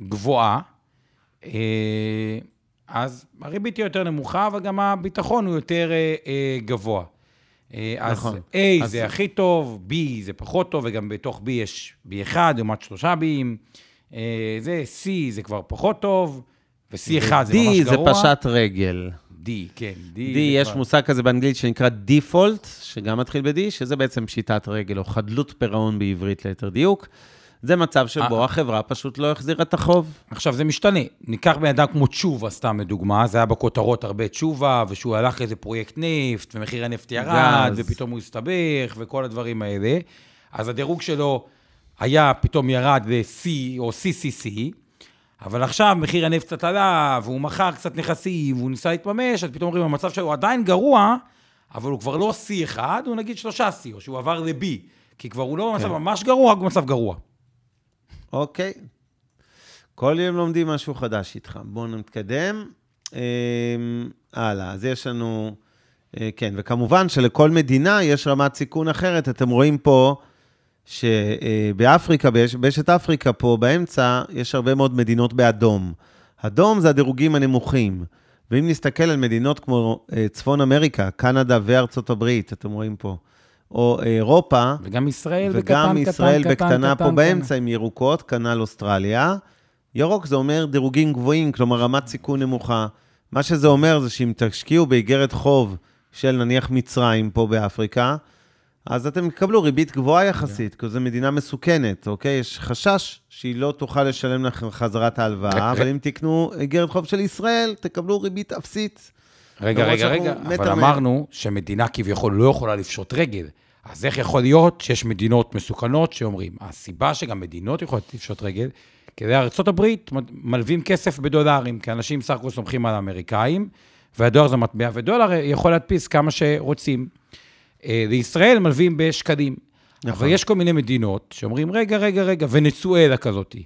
גבוהה, אז הריבית היא יותר נמוכה, אבל גם הביטחון הוא יותר אה, אה, גבוה. אה, נכון. אז A אז... זה הכי טוב, B זה פחות טוב, וגם בתוך B יש B1 לעומת שלושה B'ים. אה, זה C זה כבר פחות טוב, ו-C1 זה ממש גרוע. D זה פשט רגל. D, כן, D. D, יש כבר... מושג כזה באנגלית שנקרא Default, שגם מתחיל ב-D, שזה בעצם פשיטת רגל, או חדלות פירעון בעברית ליתר דיוק. זה מצב שבו אה. החברה פשוט לא החזירה את החוב. עכשיו, זה משתנה. ניקח בן אדם כמו תשובה, סתם לדוגמה, זה היה בכותרות הרבה תשובה, שהוא הלך לאיזה פרויקט נפט, ומחיר הנפט ירד, ופתאום הוא הסתבך, וכל הדברים האלה. אז הדירוג שלו היה, פתאום ירד ל-C או CCC, אבל עכשיו מחיר הנפט קצת עלה, והוא מכר קצת נכסים, והוא ניסה להתממש, אז פתאום אומרים, המצב שלו עדיין גרוע, אבל הוא כבר לא C1, הוא נגיד שלושה C, או שהוא עבר ל-B, כי כבר הוא לא במצב כן. ממש גרוע, רק במצב גרוע. אוקיי. כל יום לומדים משהו חדש איתך. בואו נתקדם. אה, הלאה, אז יש לנו... אה, כן, וכמובן שלכל מדינה יש רמת סיכון אחרת. אתם רואים פה שבאפריקה, באשת אפריקה פה באמצע, יש הרבה מאוד מדינות באדום. אדום זה הדירוגים הנמוכים. ואם נסתכל על מדינות כמו אה, צפון אמריקה, קנדה וארצות הברית, אתם רואים פה, או אירופה. וגם ישראל וגם בקטן, ישראל קטן, בקטנה קטן, פה קטן. באמצע עם ירוקות, כנ"ל אוסטרליה. ירוק זה אומר דירוגים גבוהים, כלומר רמת סיכון נמוכה. מה שזה אומר זה שאם תשקיעו באיגרת חוב של נניח מצרים פה באפריקה, אז אתם תקבלו ריבית גבוהה יחסית, כי זו מדינה מסוכנת, אוקיי? יש חשש שהיא לא תוכל לשלם לכם חזרת ההלוואה, אבל אם תקנו איגרת חוב של ישראל, תקבלו ריבית אפסית. רגע, רגע, רגע, אבל אמרנו שמדינה כביכול לא יכולה לפשוט רגל. אז איך יכול להיות שיש מדינות מסוכנות שאומרים, הסיבה שגם מדינות יכולות לפשוט רגל, כי ארה"ב מלווים כסף בדולרים, כי אנשים סך הכול סומכים על האמריקאים, והדולר זה מטבע, ודולר יכול להדפיס כמה שרוצים. אה, לישראל מלווים בשקלים. נכון. אבל יש כל מיני מדינות שאומרים, רגע, רגע, רגע, ונצואלה כזאתי.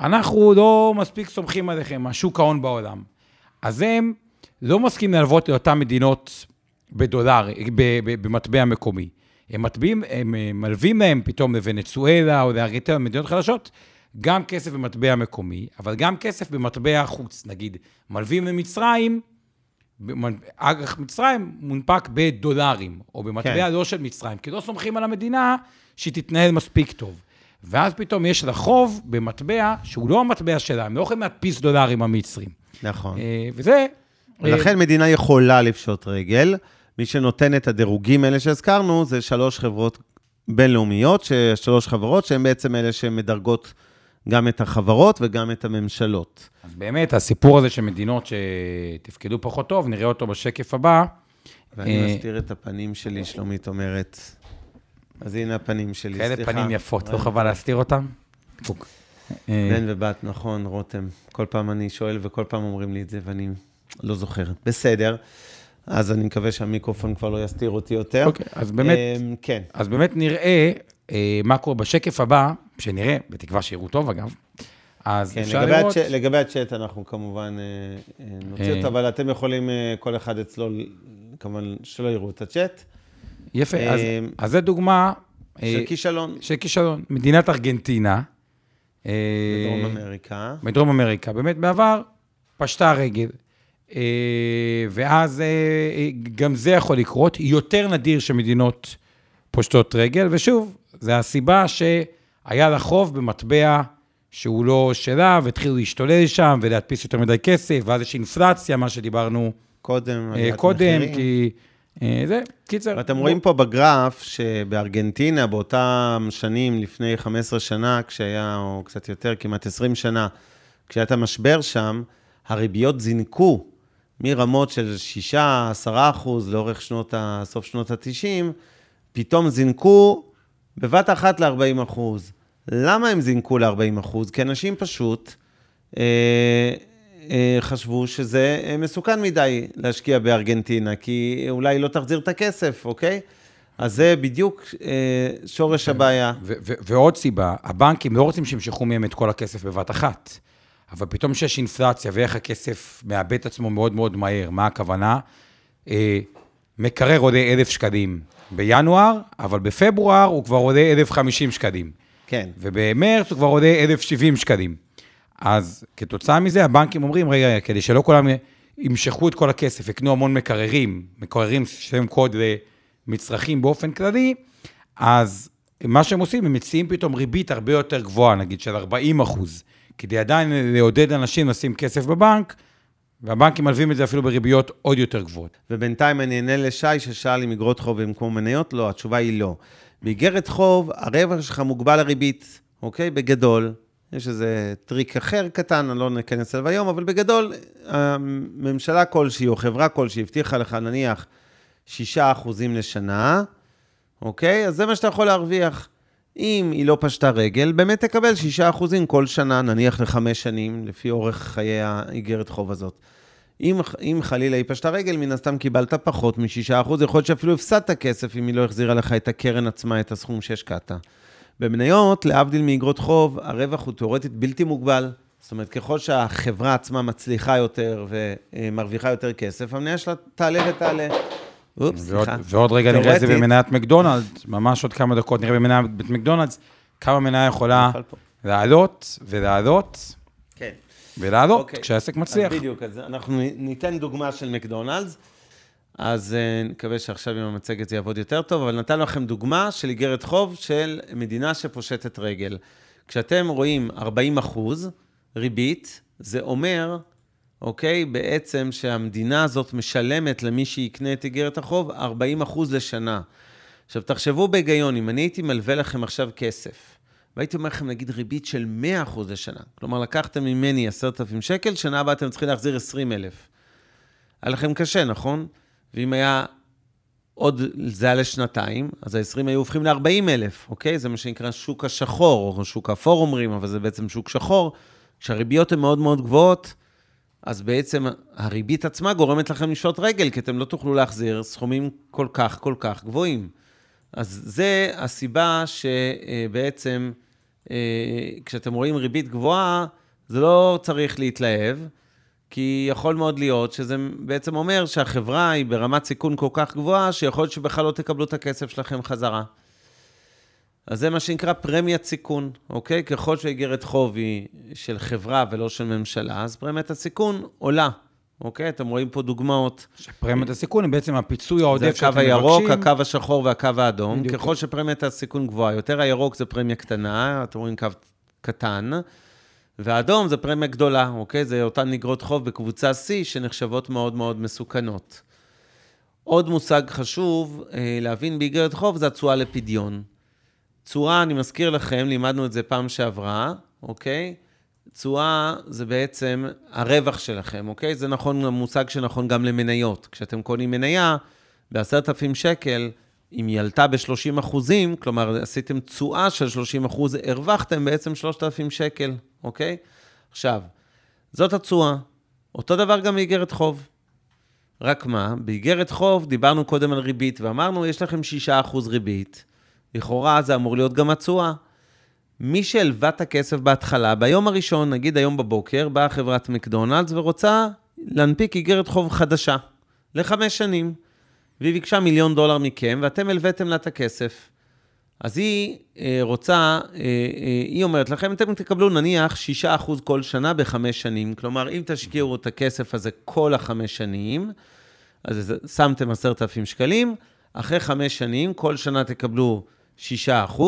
אנחנו לא מספיק סומכים עליכם, השוק ההון בעולם. אז הם לא מסכימים להלוות לאותן מדינות בדולר, במטבע מקומי. הם, מטביעים, הם אה, מלווים להם פתאום לוונצואלה או לארגנטינה, מדינות חדשות, גם כסף במטבע מקומי, אבל גם כסף במטבע חוץ. נגיד, מלווים למצרים, אג"ח מצרים מונפק בדולרים, או במטבע כן. לא של מצרים, כי לא סומכים על המדינה שהיא תתנהל מספיק טוב. ואז פתאום יש לה חוב במטבע שהוא לא המטבע שלה, הם לא יכולים להדפיס דולרים המצרים. נכון. אה, וזה... ולכן מדינה יכולה לפשוט רגל. מי שנותן את הדירוגים האלה שהזכרנו, זה שלוש חברות בינלאומיות, שלוש חברות שהן בעצם אלה שמדרגות גם את החברות וגם את הממשלות. אז באמת, הסיפור הזה של מדינות שתפקדו פחות טוב, נראה אותו בשקף הבא. ואני אה, מסתיר את הפנים שלי, שלומית אומרת. אז הנה הפנים שלי, סליחה. כאלה פנים יפות, לא חבל להסתיר אותם? אה, בן ובת, נכון, רותם. כל פעם אני שואל וכל פעם אומרים לי את זה, ואני לא זוכר. בסדר. אז אני מקווה שהמיקרופון כבר לא יסתיר אותי יותר. אוקיי, אז באמת, אמ, כן. אז באמת נראה אה, מה קורה בשקף הבא, שנראה, בתקווה שיראו טוב אגב, אז כן, אפשר לגבי לראות... הצ'אט, לגבי הצ'אט אנחנו כמובן אה, אה, נוציא אותו, אבל אתם יכולים, כל אחד אצלו, כמובן שלא יראו את הצ'אט. יפה, אז, אז זו דוגמה... של כישלון. של כישלון. מדינת ארגנטינה. בדרום אמריקה. בדרום אמריקה. באמת, בעבר פשטה רגל. אה, ואז אה, גם זה יכול לקרות. יותר נדיר שמדינות פושטות רגל, ושוב, זו הסיבה שהיה לה חוב במטבע שהוא לא שלה, והתחילו להשתולל שם ולהדפיס יותר מדי כסף, ואז יש אינפלציה, מה שדיברנו קודם, אה, קודם, כי... זה, קיצר. ואתם בוא... רואים פה בגרף שבארגנטינה, באותם שנים, לפני 15 שנה, כשהיה, או קצת יותר, כמעט 20 שנה, כשהיה את המשבר שם, הריביות זינקו מרמות של 6-10 אחוז לאורך שנות ה... סוף שנות ה-90, פתאום זינקו בבת אחת ל-40 אחוז. למה הם זינקו ל-40 אחוז? כי אנשים פשוט אה, אה, חשבו שזה אה, מסוכן מדי להשקיע בארגנטינה, כי אולי לא תחזיר את הכסף, אוקיי? אז זה בדיוק אה, שורש הבעיה. ועוד סיבה, הבנקים לא רוצים שימשכו מהם את כל הכסף בבת אחת. אבל פתאום שיש אינפלציה ואיך הכסף מאבד את עצמו מאוד מאוד מהר, מה הכוונה? אה, מקרר עולה אלף שקלים בינואר, אבל בפברואר הוא כבר עולה אלף חמישים שקלים. כן. ובמרץ הוא כבר עולה אלף שבעים שקלים. אז כתוצאה מזה, הבנקים אומרים, רגע, כדי שלא כולם ימשכו את כל הכסף, יקנו המון מקררים, מקררים שם קוד למצרכים באופן כללי, אז מה שהם עושים, הם מציעים פתאום ריבית הרבה יותר גבוהה, נגיד של 40 אחוז. כדי עדיין לעודד אנשים לשים כסף בבנק, והבנקים מלווים את זה אפילו בריביות עוד יותר גבוהות. ובינתיים אני אענה לשי ששאל אם אגרות חוב כמו מניות, לא, התשובה היא לא. באיגרת חוב, הרווח שלך מוגבל לריבית, אוקיי? בגדול. יש איזה טריק אחר קטן, אני לא ניכנס אליו היום, אבל בגדול, הממשלה כלשהי או חברה כלשהי הבטיחה לך, נניח, 6% לשנה, אוקיי? אז זה מה שאתה יכול להרוויח. אם היא לא פשטה רגל, באמת תקבל 6% כל שנה, נניח לחמש שנים, לפי אורך חיי האיגרת חוב הזאת. אם, אם חלילה היא פשטה רגל, מן הסתם קיבלת פחות מ-6%, יכול להיות שאפילו הפסדת כסף אם היא לא החזירה לך את הקרן עצמה, את הסכום שהשקעת. במניות, להבדיל מאיגרות חוב, הרווח הוא תאורטית בלתי מוגבל. זאת אומרת, ככל שהחברה עצמה מצליחה יותר ומרוויחה יותר כסף, המניה שלה תעלה ותעלה. אופס, סליחה. ועוד רגע נראה את זה במניית מקדונלדס, ממש עוד כמה דקות נראה במניית מקדונלדס, כמה מניה יכולה לעלות ולעלות. כן. ולעלות אוקיי. כשהעסק מצליח. אז בדיוק, אז אנחנו ניתן דוגמה של מקדונלדס. אז אה, נקווה שעכשיו עם המצגת זה יעבוד יותר טוב, אבל נתנו לכם דוגמה של איגרת חוב של מדינה שפושטת רגל. כשאתם רואים 40 אחוז ריבית, זה אומר אוקיי? בעצם שהמדינה הזאת משלמת למי שיקנה את איגרת החוב 40 אחוז לשנה. עכשיו, תחשבו בהיגיון, אם אני הייתי מלווה לכם עכשיו כסף, והייתי אומר לכם, נגיד, ריבית של 100 אחוז לשנה, כלומר, לקחתם ממני 10,000 שקל, שנה הבאה אתם צריכים להחזיר 20,000. היה לכם קשה, נכון? ואם היה עוד, זה היה לשנתיים, אז ה-20 היו הופכים ל-40 אלף, אוקיי? זה מה שנקרא שוק השחור, או שוק האפור אומרים, אבל זה בעצם שוק שחור. כשהריביות הן מאוד מאוד גבוהות, אז בעצם הריבית עצמה גורמת לכם לשעות רגל, כי אתם לא תוכלו להחזיר סכומים כל כך כל כך גבוהים. אז זה הסיבה שבעצם אה, כשאתם רואים ריבית גבוהה, זה לא צריך להתלהב, כי יכול מאוד להיות שזה בעצם אומר שהחברה היא ברמת סיכון כל כך גבוהה, שיכול להיות שבכלל לא תקבלו את הכסף שלכם חזרה. אז זה מה שנקרא פרמיית סיכון, אוקיי? ככל שאיגרת חוב היא של חברה ולא של ממשלה, אז פרמיית הסיכון עולה, אוקיי? אתם רואים פה דוגמאות. שפרמיית הסיכון היא בעצם הפיצוי העודף זה שאתם הקו מבקשים. הירוק, הקו השחור והקו האדום. בדיוק. ככל שפרמיית הסיכון גבוהה יותר, הירוק זה פרמיה קטנה, אתם רואים קו קטן, והאדום זה פרמיה גדולה, אוקיי? זה אותן אגרות חוב בקבוצה C שנחשבות מאוד מאוד מסוכנות. עוד מושג חשוב אה, להבין באיגרת חוב זה התשואה לפדיון. תשואה, אני מזכיר לכם, לימדנו את זה פעם שעברה, אוקיי? תשואה זה בעצם הרווח שלכם, אוקיי? זה נכון, המושג שנכון גם למניות. כשאתם קונים מניה ב-10,000 שקל, אם היא עלתה ב-30 אחוזים, כלומר, עשיתם תשואה של 30 אחוז, הרווחתם בעצם 3,000 שקל, אוקיי? עכשיו, זאת התשואה. אותו דבר גם באיגרת חוב. רק מה, באיגרת חוב דיברנו קודם על ריבית, ואמרנו, יש לכם 6% ריבית. לכאורה זה אמור להיות גם התשואה. מי שהלווה את הכסף בהתחלה, ביום הראשון, נגיד היום בבוקר, באה חברת מקדונלדס ורוצה להנפיק איגרת חוב חדשה, לחמש שנים, והיא ביקשה מיליון דולר מכם, ואתם הלוויתם לה את הכסף. אז היא אה, רוצה, אה, אה, היא אומרת לכם, אתם תקבלו נניח 6% כל שנה בחמש שנים. כלומר, אם תשקיעו את הכסף הזה כל החמש שנים, אז שמתם 10,000 שקלים, אחרי חמש שנים, כל שנה תקבלו 6%,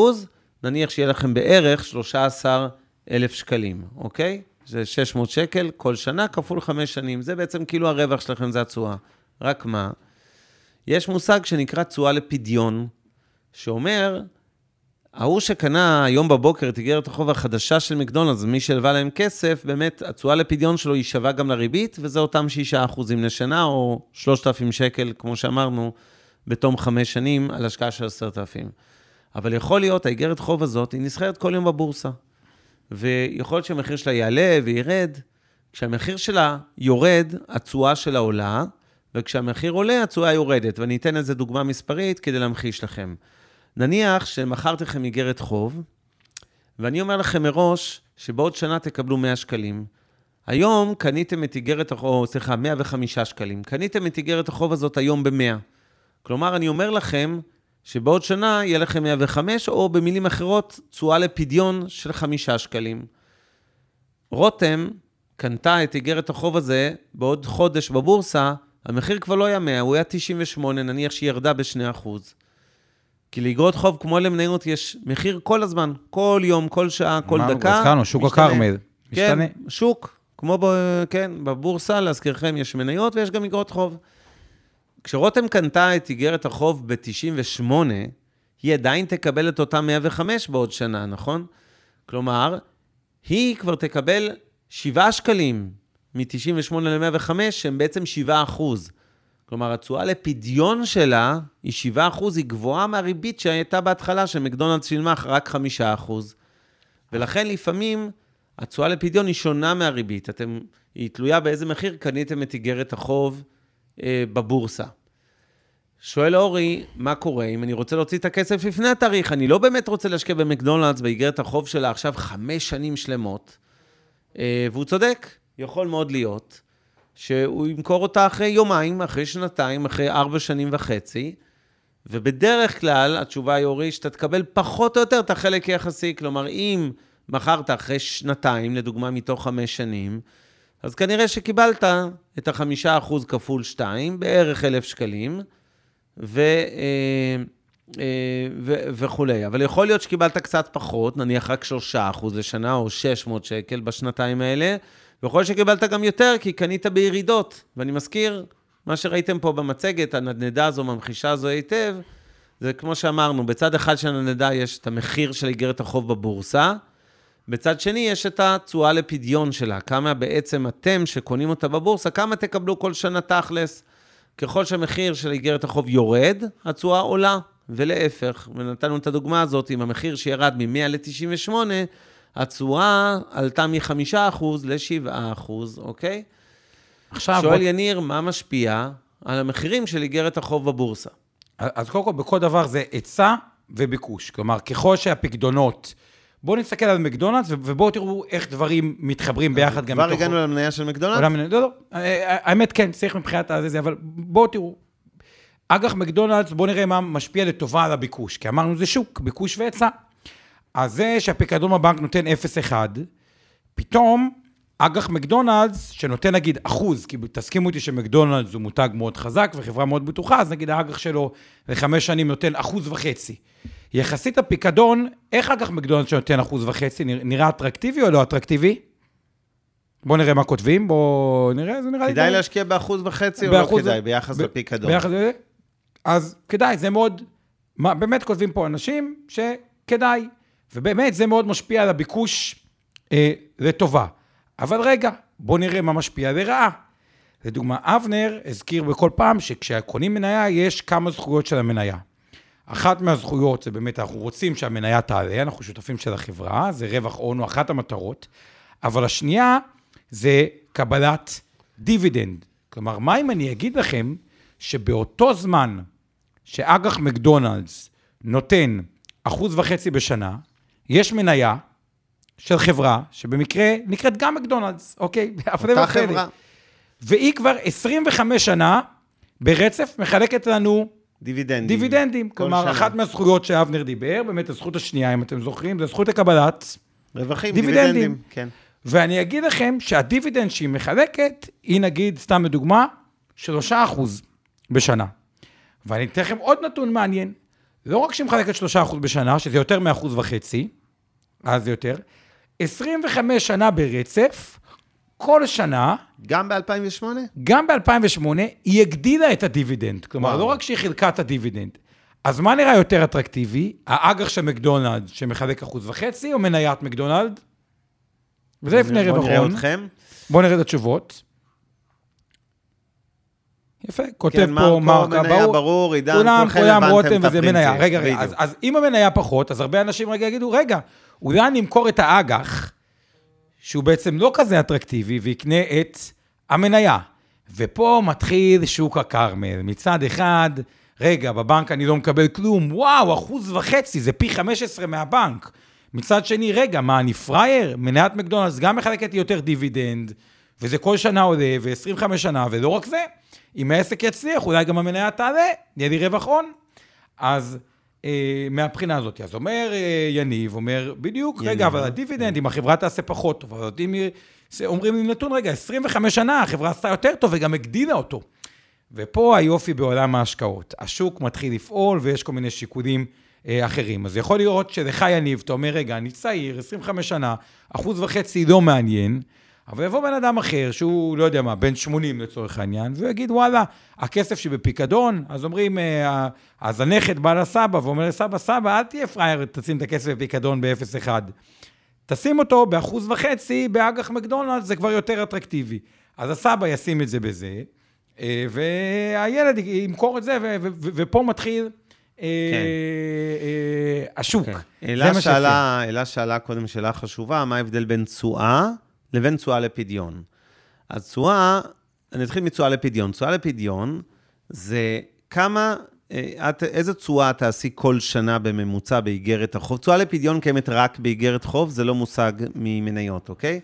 נניח שיהיה לכם בערך 13,000 שקלים, אוקיי? זה 600 שקל כל שנה כפול חמש שנים. זה בעצם כאילו הרווח שלכם, זה התשואה. רק מה? יש מושג שנקרא תשואה לפדיון, שאומר, ההוא שקנה היום בבוקר את איגרת החוב החדשה של מקדונלדס, מי שהלווה להם כסף, באמת, התשואה לפדיון שלו היא שווה גם לריבית, וזה אותם 6% לשנה, או 3,000 שקל, כמו שאמרנו, בתום חמש שנים, על השקעה של 10,000. אבל יכול להיות, האיגרת חוב הזאת, היא נסחרת כל יום בבורסה. ויכול להיות שהמחיר שלה יעלה וירד. כשהמחיר שלה יורד, התשואה שלה עולה, וכשהמחיר עולה, התשואה יורדת. ואני אתן איזה דוגמה מספרית כדי להמחיש לכם. נניח שמכרתי לכם איגרת חוב, ואני אומר לכם מראש שבעוד שנה תקבלו 100 שקלים. היום קניתם את איגרת החוב, סליחה, 105 שקלים. קניתם את איגרת החוב הזאת היום ב-100. כלומר, אני אומר לכם שבעוד שנה יהיה לכם 105, או במילים אחרות, תשואה לפדיון של 5 שקלים. רותם קנתה את איגרת החוב הזה בעוד חודש בבורסה, המחיר כבר לא היה 100, הוא היה 98, נניח שהיא ירדה ב-2%. כי לאגרות חוב כמו למניות יש מחיר כל הזמן, כל יום, כל שעה, כל מה, דקה. הזכרנו, שוק משתנה. הכרמל. כן, משתנה. שוק, כמו ב, כן, בבורסה, להזכירכם, יש מניות ויש גם אגרות חוב. כשרותם קנתה את איגרת החוב ב-98, היא עדיין תקבל את אותם 105 בעוד שנה, נכון? כלומר, היא כבר תקבל 7 שקלים מ-98 ל-105, שהם בעצם 7 אחוז. כלומר, התשואה לפדיון שלה היא 7 אחוז, היא גבוהה מהריבית שהייתה בהתחלה, שמקדונלדס שילמה רק 5 אחוז. ולכן לפעמים התשואה לפדיון היא שונה מהריבית. אתם, היא תלויה באיזה מחיר קניתם את איגרת החוב בבורסה. שואל אורי, מה קורה אם אני רוצה להוציא את הכסף לפני התאריך? אני לא באמת רוצה להשקיע במקדונלדס באיגרת החוב שלה עכשיו חמש שנים שלמות. אה, והוא צודק, יכול מאוד להיות שהוא ימכור אותה אחרי יומיים, אחרי שנתיים, אחרי ארבע שנים וחצי, ובדרך כלל התשובה היא, אורי, שאתה תקבל פחות או יותר את החלק היחסי. כלומר, אם מכרת אחרי שנתיים, לדוגמה מתוך חמש שנים, אז כנראה שקיבלת את החמישה אחוז כפול שתיים, בערך אלף שקלים, ו, אה, אה, ו, וכולי. אבל יכול להיות שקיבלת קצת פחות, נניח רק שלושה אחוז לשנה, או 600 שקל בשנתיים האלה, ויכול להיות שקיבלת גם יותר, כי קנית בירידות. ואני מזכיר, מה שראיתם פה במצגת, הנדנדה הזו ממחישה זו היטב, זה כמו שאמרנו, בצד אחד של הנדנדה יש את המחיר של איגרת החוב בבורסה, בצד שני יש את התשואה לפדיון שלה, כמה בעצם אתם שקונים אותה בבורסה, כמה תקבלו כל שנה תכלס. ככל שהמחיר של איגרת החוב יורד, התשואה עולה, ולהפך. ונתנו את הדוגמה הזאת, אם המחיר שירד מ-100 ל-98, התשואה עלתה מ-5% ל-7%, אוקיי? עכשיו... שואל בוא- יניר, מה משפיע על המחירים של איגרת החוב בבורסה? אז קודם כל, בכל דבר זה היצע וביקוש. כלומר, ככל שהפקדונות... בואו נסתכל על מקדונלדס, ובואו תראו איך דברים מתחברים ביחד גם כבר. הגענו למניה של מקדונלדס? לא, לא, אה, האמת כן, צריך מבחינת הזה, אבל בואו תראו. אג"ח מקדונלדס, בואו נראה מה משפיע לטובה על הביקוש, כי אמרנו זה שוק, ביקוש והיצע. אז זה שהפיקדון בבנק נותן 0.1, פתאום אג"ח מקדונלדס, שנותן נגיד אחוז, כי תסכימו איתי שמקדונלדס הוא מותג מאוד חזק וחברה מאוד בטוחה, אז נגיד האג"ח שלו לחמש שנים נותן אחוז וחצי. יחסית הפיקדון, איך אג"ח מקדונלדס שנותן אחוז וחצי, נראה- אטרקטיבי או לא אטרקטיבי? בואו נראה מה כותבים, בואו נראה, זה נראה לי... כדאי די- להשקיע באחוז וחצי או לא כדאי, ביחס ב- לפיקדון? ביחס לזה? אז כדאי, זה מאוד, מה, באמת כותבים פה אנשים שכדאי, ובאמת זה מאוד משפיע על הביקוש אה, לטובה. אבל רגע, בואו נראה מה משפיע לרעה. לדוגמה, אבנר הזכיר בכל פעם שכשקונים מניה, יש כמה זכויות של המניה. אחת מהזכויות זה באמת, אנחנו רוצים שהמניה תעלה, אנחנו שותפים של החברה, זה רווח הון, הוא אחת המטרות, אבל השנייה זה קבלת דיבידנד. כלומר, מה אם אני אגיד לכם שבאותו זמן שאג"ח מקדונלדס נותן אחוז וחצי בשנה, יש מניה של חברה, שבמקרה נקראת גם מקדונלדס, אוקיי? אותה. חברה. והיא כבר 25 שנה ברצף מחלקת לנו דיבידנדים. דיבידנדים. כל כלומר, שנה. אחת מהזכויות שאבנר דיבר, באמת הזכות השנייה, אם אתם זוכרים, זה זכות לקבלת. רווחים, דיבידנדים. דיבידנדים. כן. ואני אגיד לכם שהדיבידנד שהיא מחלקת, היא נגיד, סתם לדוגמה, 3% בשנה. ואני אתן לכם עוד נתון מעניין. לא רק שהיא מחלקת 3% בשנה, שזה יותר מאחוז וחצי, אז יותר, 25 שנה ברצף, כל שנה, גם ב-2008? גם ב-2008, היא הגדילה את הדיבידנד. כלומר, וואו. לא רק שהיא חילקה את הדיבידנד. אז מה נראה יותר אטרקטיבי? האג"ח של מקדונלד שמחלק אחוז וחצי, או מניית מקדונלד? וזה לפני בואו רווח נראה הון. אתכם. בואו נראה את התשובות. יפה, כותב כן, פה מרקו, מניה ברור. ברור, עידן, כולם, כולם רותם וזה מניה. רגע, רגע, אז. אז אם המניה פחות, אז הרבה אנשים רגע יגידו, רגע, אולי אני אמכור את האג"ח, שהוא בעצם לא כזה אטרקטיבי, ויקנה את המניה. ופה מתחיל שוק הכרמל. מצד אחד, רגע, בבנק אני לא מקבל כלום, וואו, אחוז וחצי, זה פי 15 מהבנק. מצד שני, רגע, מה, אני פראייר? מניית מקדונלדס גם מחלקת לי יותר דיבידנד, וזה כל שנה עולה, ו-25 שנה, ולא רק זה, אם העסק יצליח, אולי גם המניה תעלה, יהיה לי רווח הון. אז אה, מהבחינה הזאת, אז אומר אה, יניב, אומר, בדיוק, יניב. רגע, אבל הדיבידנד, אם החברה תעשה פחות טוב, אבל אם היא- אומרים לי נתון, רגע, 25 שנה, החברה עשתה יותר טוב וגם הגדילה אותו. ופה היופי בעולם ההשקעות. השוק מתחיל לפעול ויש כל מיני שיקולים אה, אחרים. אז יכול להיות שלך, יניב, אתה אומר, רגע, אני צעיר, 25 שנה, אחוז וחצי לא מעניין, אבל יבוא בן אדם אחר, שהוא, לא יודע מה, בן 80 לצורך העניין, והוא יגיד, וואלה, הכסף שבפיקדון, אז אומרים, אה, אז הנכד בא לסבא ואומר לסבא, סבא, אל תהיה פראייר, תשים את הכסף בפיקדון ב-0.1. תשים אותו באחוז וחצי באג"ח מקדונלדס, זה כבר יותר אטרקטיבי. אז הסבא ישים את זה בזה, אה, והילד ימכור את זה, ו- ו- ו- ופה מתחיל אה, אה, השוק. כן. אלה. שאלה, אלה שאלה קודם שאלה חשובה, מה ההבדל בין תשואה לבין תשואה לפדיון? אז תשואה, אני אתחיל מתשואה לפדיון. תשואה לפדיון זה כמה, אה, את, איזה תשואה תעשי כל שנה בממוצע באיגרת החוב. תשואה לפדיון קיימת רק באיגרת חוב, זה לא מושג ממניות, אוקיי?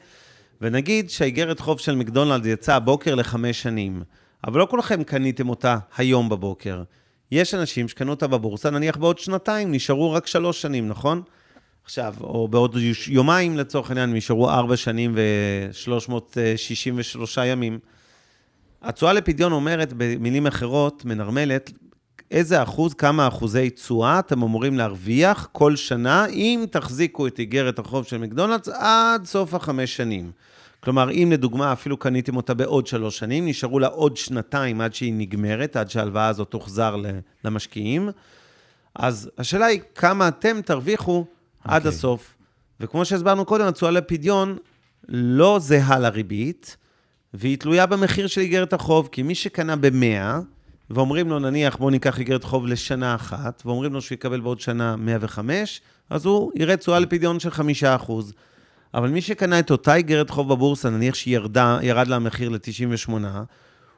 ונגיד שהאיגרת חוב של מקדונלד יצאה הבוקר לחמש שנים, אבל לא כולכם קניתם אותה היום בבוקר. יש אנשים שקנו אותה בבורסה, נניח בעוד שנתיים, נשארו רק שלוש שנים, נכון? עכשיו, או בעוד יומיים לצורך העניין, נשארו ארבע שנים ו-363 ימים. התשואה לפדיון אומרת, במילים אחרות, מנרמלת, איזה אחוז, כמה אחוזי תשואה אתם אמורים להרוויח כל שנה, אם תחזיקו את איגרת החוב של מקדונלדס עד סוף החמש שנים. כלומר, אם לדוגמה אפילו קניתם אותה בעוד שלוש שנים, נשארו לה עוד שנתיים עד שהיא נגמרת, עד שההלוואה הזאת תוחזר למשקיעים, אז השאלה היא כמה אתם תרוויחו okay. עד הסוף. וכמו שהסברנו קודם, התשואה לפדיון לא זהה לריבית, והיא תלויה במחיר של איגרת החוב, כי מי שקנה ב-100, ואומרים לו, נניח, בואו ניקח איגרת חוב לשנה אחת, ואומרים לו שהוא יקבל בעוד שנה 105, אז הוא יראה תשואה לפדיון של 5%. אבל מי שקנה את אותה איגרת חוב בבורסה, נניח שירד לה המחיר ל-98,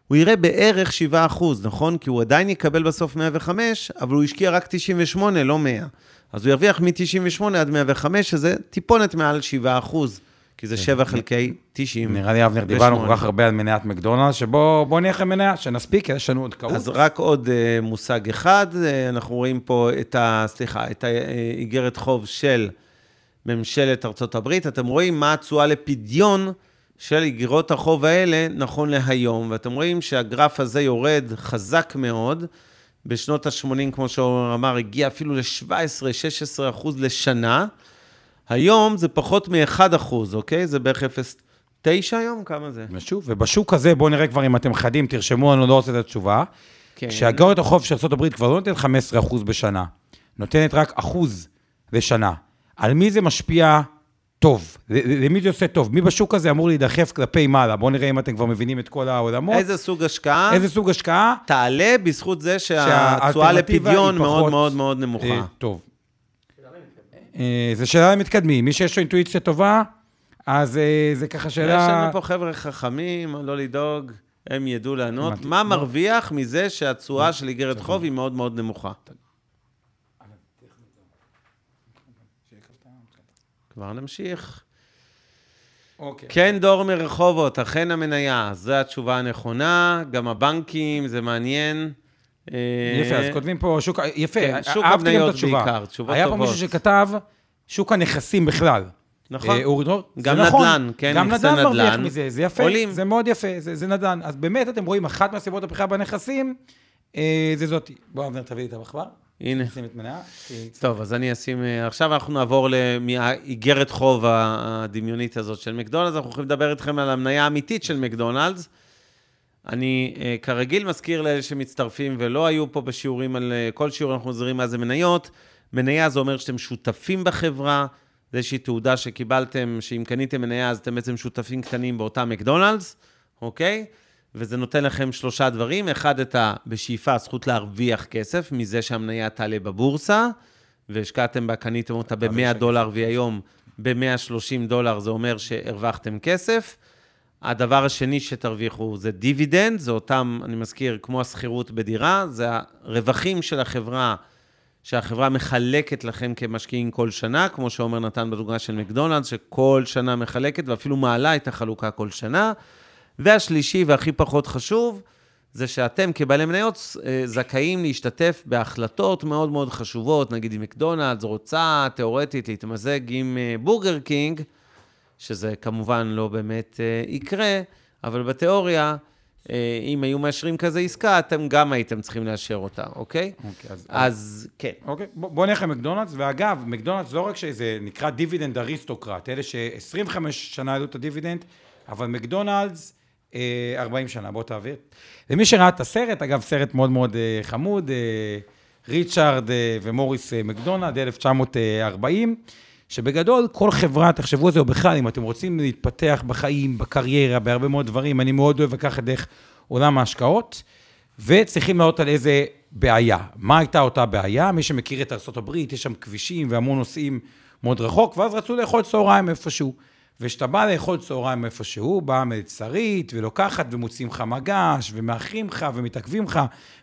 הוא יראה בערך 7%, נכון? כי הוא עדיין יקבל בסוף 105, אבל הוא השקיע רק 98, לא 100. אז הוא ירוויח מ-98 עד 105, שזה טיפונת מעל 7%, כי זה 7 כן. חלקי 90. נראה לי, אבנר, דיברנו כל כך הרבה על מניית מקדונלדס, שבוא נלך למניה, שנספיק, יש לנו עוד קהות. אז רק עוד uh, מושג אחד, uh, אנחנו רואים פה את ה... סליחה, את האיגרת חוב של ממשלת ארצות הברית. אתם רואים מה התשואה לפדיון של איגרות החוב האלה נכון להיום, ואתם רואים שהגרף הזה יורד חזק מאוד. בשנות ה-80, כמו שאומר אמר, הגיע אפילו ל-17-16 אחוז לשנה. היום זה פחות מ-1 אחוז, אוקיי? זה בערך 0.9 היום? כמה זה? ושוב, ובשוק הזה, בואו נראה כבר אם אתם חדים, תרשמו, אני לא רוצה את התשובה. כן. שהגאורת החוב של ארה"ב כבר לא נותנת 15 אחוז בשנה, נותנת רק אחוז לשנה. על מי זה משפיע טוב, למי זה עושה טוב? מי בשוק הזה אמור להידחף כלפי מעלה? בואו נראה אם אתם כבר מבינים את כל העולמות. איזה סוג השקעה? איזה סוג השקעה? תעלה בזכות זה שהתשואה לפדיון מאוד מאוד מאוד נמוכה. אה, טוב. אה, זו שאלה למתקדמים. מי שיש לו אינטואיציה טובה, אז אה, זה ככה שאלה... יש לנו פה חבר'ה חכמים, לא לדאוג, הם ידעו לענות. מה מרוויח מזה שהתשואה של איגרת חוב היא מאוד מאוד נמוכה? כבר נמשיך. אוקיי. כן, דור מרחובות, אכן המניה, זו התשובה הנכונה, גם הבנקים, זה מעניין. יפה, אז כותבים פה שוק, יפה, כן, שוק המניות בעיקר, תשובות טובות. היה פה מישהו שכתב, שוק הנכסים בכלל. נכון. אה, אורי דרור, גם נדל"ן, נכון. כן, גם נדל"ן מרוויח מזה, זה יפה, עולים. זה מאוד יפה, זה, זה נדל"ן. אז באמת, אתם רואים, אחת מהסיבות הבחירה בנכסים, אה, זה זאתי. בוא, אבנר, תביא לי את המחבר. הנה. נשים את מניה. טוב, אז אני אשים... אה, עכשיו אנחנו נעבור מהאיגרת חוב הדמיונית הזאת של מקדונלדס. אנחנו הולכים לדבר איתכם על המניה האמיתית של מקדונלדס. אני אה, כרגיל מזכיר לאלה שמצטרפים ולא היו פה בשיעורים על אה, כל שיעור אנחנו מזהירים מה זה מניות. מניה זה אומר שאתם שותפים בחברה, זה איזושהי תעודה שקיבלתם, שאם קניתם מניה אז אתם בעצם שותפים קטנים באותה מקדונלדס, אוקיי? וזה נותן לכם שלושה דברים. אחד, את ה... בשאיפה הזכות להרוויח כסף מזה שהמניה תעלה בבורסה, והשקעתם בה, קניתם אותה ב-100 דולר, והיום ב-130 דולר, זה אומר שהרווחתם כסף. הדבר השני שתרוויחו זה דיבידנד, זה אותם, אני מזכיר, כמו השכירות בדירה, זה הרווחים של החברה, שהחברה מחלקת לכם כמשקיעים כל שנה, כמו שעומר נתן בדוגמה של מקדונלדס, שכל שנה מחלקת ואפילו מעלה את החלוקה כל שנה. והשלישי והכי פחות חשוב, זה שאתם כבעלי מניות אה, זכאים להשתתף בהחלטות מאוד מאוד חשובות, נגיד אם מקדונלדס רוצה תיאורטית להתמזג עם אה, בורגר קינג, שזה כמובן לא באמת אה, יקרה, אבל בתיאוריה, אם היו מאשרים כזה עסקה, אתם גם הייתם צריכים לאשר אותה, אוקיי? אוקיי, אז... אז כן. אוקיי, בוא, בוא נלך למקדונלדס, ואגב, מקדונלדס לא רק שזה נקרא dividend aristocrat, אלה ש-25 שנה העלו את הדיבידנד, אבל מקדונלדס 40 אה, שנה, בוא תעביר. למי שראה את הסרט, אגב, סרט מאוד מאוד אה, חמוד, אה, ריצ'ארד ומוריס מקדונלד, 1940, שבגדול, כל חברה, תחשבו על זה, או בכלל, אם אתם רוצים להתפתח בחיים, בקריירה, בהרבה מאוד דברים, אני מאוד אוהב לקחת דרך עולם ההשקעות, וצריכים לעלות על איזה בעיה. מה הייתה אותה בעיה? מי שמכיר את ארה"ב, יש שם כבישים והמון נוסעים מאוד רחוק, ואז רצו לאכול צהריים איפשהו. וכשאתה בא לאכול צהריים איפשהו, באה מלצרית ולוקחת ומוציאים לך מגש, ומאחרים לך ומתעכבים לך,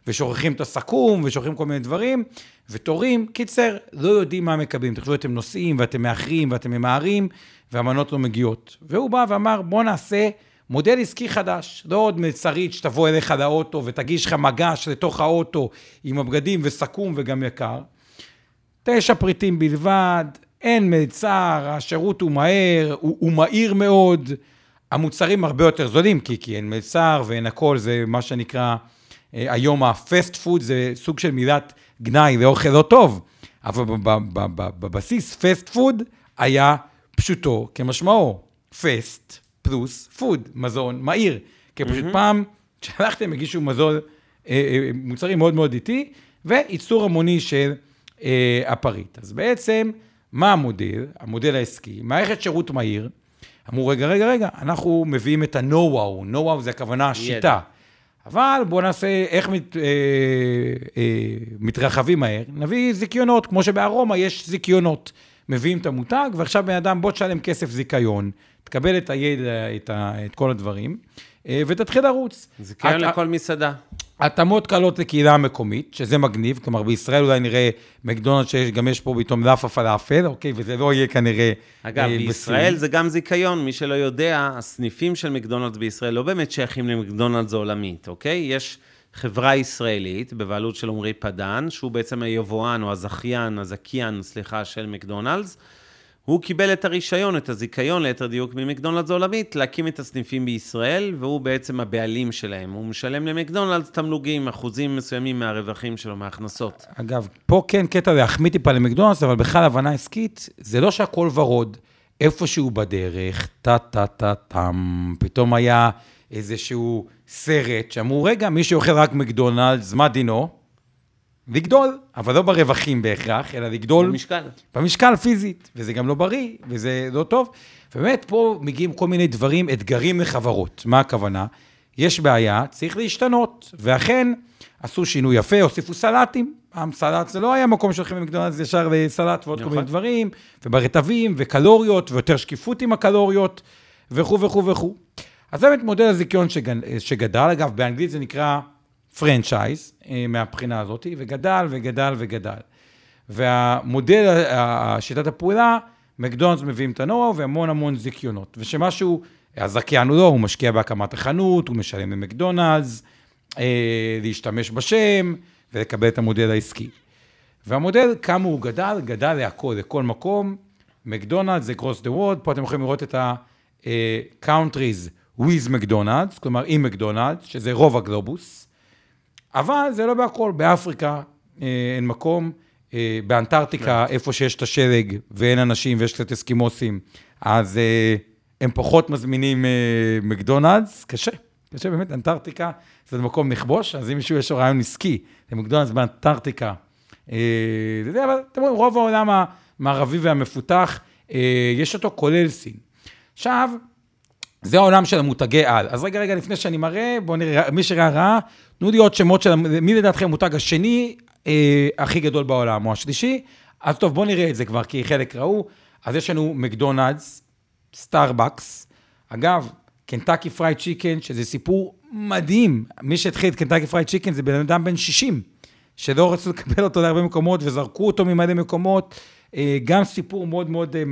ושוכחים את הסכו"ם, ושוכחים כל מיני דברים, ותורים. קיצר, לא יודעים מה מקבלים. תחשבו, אתם נוסעים, ואתם מאחרים, ואתם ממהרים, והמנות לא מגיעות. והוא בא ואמר, בוא נעשה מודל עסקי חדש. לא עוד מלצרית שתבוא אליך לאוטו ותגיש לך מגש לתוך האוטו עם הבגדים וסכו"ם וגם יקר. תשע פריטים בלבד, אין מלצר, השירות הוא מהר, הוא, הוא מהיר מאוד, המוצרים הרבה יותר זולים, כי, כי אין מלצר ואין הכל, זה מה שנקרא אה, היום ה fast food, זה סוג של מילת גנאי לאוכל לא טוב, אבל בבסיס fast food היה פשוטו כמשמעו, fast פלוס food, מזון מהיר, כי פשוט mm-hmm. פעם כשהלכתם הגישו מזון, אה, אה, מוצרים מאוד מאוד איטי, וייצור המוני של הפריט. אז בעצם, מה המודל? המודל העסקי, מערכת שירות מהיר. אמרו, רגע, רגע, רגע, אנחנו מביאים את ה-Know-how, Know-how זה הכוונה השיטה. אבל בואו נעשה איך מת, אה, אה, מתרחבים מהר, נביא זיכיונות, כמו שבארומה יש זיכיונות. מביאים את המותג, ועכשיו בן אדם, בוא תשלם כסף זיכיון, תקבל את הידע, את, ה, את כל הדברים, אה, ותתחיל לרוץ. זיכיון את- לכל מסעדה. התאמות קלות לקהילה המקומית, שזה מגניב, כלומר בישראל אולי נראה מקדונלד שגם יש פה פתאום לאפה פלאפל, אוקיי, וזה לא יהיה כנראה אגב, אה, בישראל בסין. זה גם זיכיון, מי שלא יודע, הסניפים של מקדונלדס בישראל לא באמת שייכים למקדונלדס העולמית, אוקיי? יש חברה ישראלית בבעלות של עמרי פדן, שהוא בעצם היבואן או הזכיין, הזכיין, סליחה, של מקדונלדס. הוא קיבל את הרישיון, את הזיכיון, ליתר דיוק, ממקדונלדס העולמית, להקים את הסניפים בישראל, והוא בעצם הבעלים שלהם. הוא משלם למקדונלדס תמלוגים, אחוזים מסוימים מהרווחים שלו, מההכנסות. אגב, פה כן קטע להחמיא טיפה למקדונלדס, אבל בכלל הבנה עסקית, זה לא שהכל ורוד. איפשהו בדרך, טה-טה-טה-טם, פתאום היה איזשהו סרט שאמרו, רגע, מי שאוכל רק מקדונלדס, מה דינו? לגדול, אבל לא ברווחים בהכרח, אלא לגדול במשקל. במשקל פיזית, וזה גם לא בריא, וזה לא טוב. ובאמת, פה מגיעים כל מיני דברים, אתגרים לחברות. מה הכוונה? יש בעיה, צריך להשתנות. ואכן, עשו שינוי יפה, הוסיפו סלטים. פעם סלט זה לא היה מקום שהולכים למקדונלדס ישר לסלט ועוד כל נכון. מיני דברים, וברטבים, וקלוריות, ויותר שקיפות עם הקלוריות, וכו' וכו' וכו'. אז באמת מודל הזיכיון שגד, שגדל, אגב, באנגלית זה נקרא פרנצ'ייז, אה, מהבחינה הזאת, וגדל וגדל וגדל. והמודל, שיטת הפעולה, מקדונלדס מביאים את הנוער והמון המון זיכיונות. ושמשהו, הזכיין הוא לא, הוא משקיע בהקמת החנות, הוא משלם למקדונלדס, אה, להשתמש בשם ולקבל את המודל העסקי. והמודל, כמה הוא גדל, גדל להכל, לכל מקום. מקדונלדס זה קרוס דה וורד, פה אתם יכולים לראות את ה-countries with מקדונלדס, כלומר עם מקדונלדס, שזה רוב הגלובוס. אבל זה לא בהכל, באפריקה אה, אין מקום, אה, באנטארקטיקה, איפה שיש את השלג ואין אנשים ויש קצת אסקימוסים, אז אה, הם פחות מזמינים מקדונלדס, קשה, קשה באמת, אנטארקטיקה זה מקום לכבוש, אז אם מישהו יש לו רעיון עסקי, למקדונלדס באנטארקטיקה, אה, זה זה, אבל אתם רואים, רוב העולם המערבי והמפותח, יש אותו כולל סין. עכשיו, זה העולם של המותגי על. אז רגע, רגע, לפני שאני מראה, בואו נראה, מי שראה ראה, תנו לי עוד שמות של, מי לדעתכם המותג השני אה, הכי גדול בעולם, או השלישי? אז טוב, בואו נראה את זה כבר, כי חלק ראו. אז יש לנו מקדונלדס, סטארבקס. אגב, קנטקי פרייד צ'יקן, שזה סיפור מדהים. מי שהתחיל את קנטקי פרייד צ'יקן זה בן אדם בן 60, שלא רצו לקבל אותו להרבה מקומות וזרקו אותו ממלא מקומות. אה, גם סיפור מאוד מאוד אה,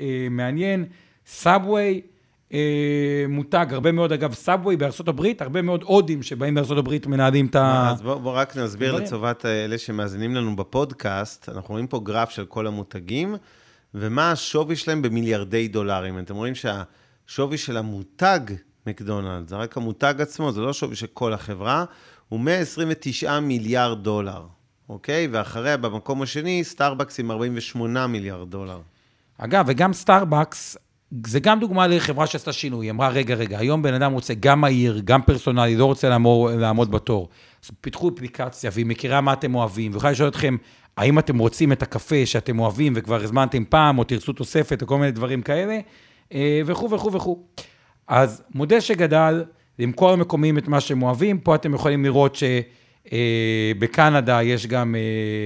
אה, מעניין. סאבווי, מותג, הרבה מאוד, אגב, סאבווי בארצות הברית, הרבה מאוד הודים שבאים בארצות הברית מנהלים את ה... אז בואו בוא רק נסביר. לטובת אלה שמאזינים לנו בפודקאסט, אנחנו רואים פה גרף של כל המותגים, ומה השווי שלהם במיליארדי דולרים. אתם רואים שהשווי של המותג מקדונלד, זה רק המותג עצמו, זה לא שווי של כל החברה, הוא 129 מיליארד דולר, אוקיי? ואחריה, במקום השני, סטארבקס עם 48 מיליארד דולר. אגב, וגם סטארבקס, זה גם דוגמה לחברה שעשתה שינוי. היא אמרה, רגע, רגע, היום בן אדם רוצה גם מהיר, גם פרסונלי, לא רוצה לעמוד, לעמוד בתור. אז פיתחו אפליקציה, והיא מכירה מה אתם אוהבים, ויכולה לשאול אתכם, האם אתם רוצים את הקפה שאתם אוהבים וכבר הזמנתם פעם, או תרצו תוספת, או כל מיני דברים כאלה, אה, וכו' וכו' וכו'. אז מודל שגדל, למכור למקומיים את מה שהם אוהבים, פה אתם יכולים לראות שבקנדה יש גם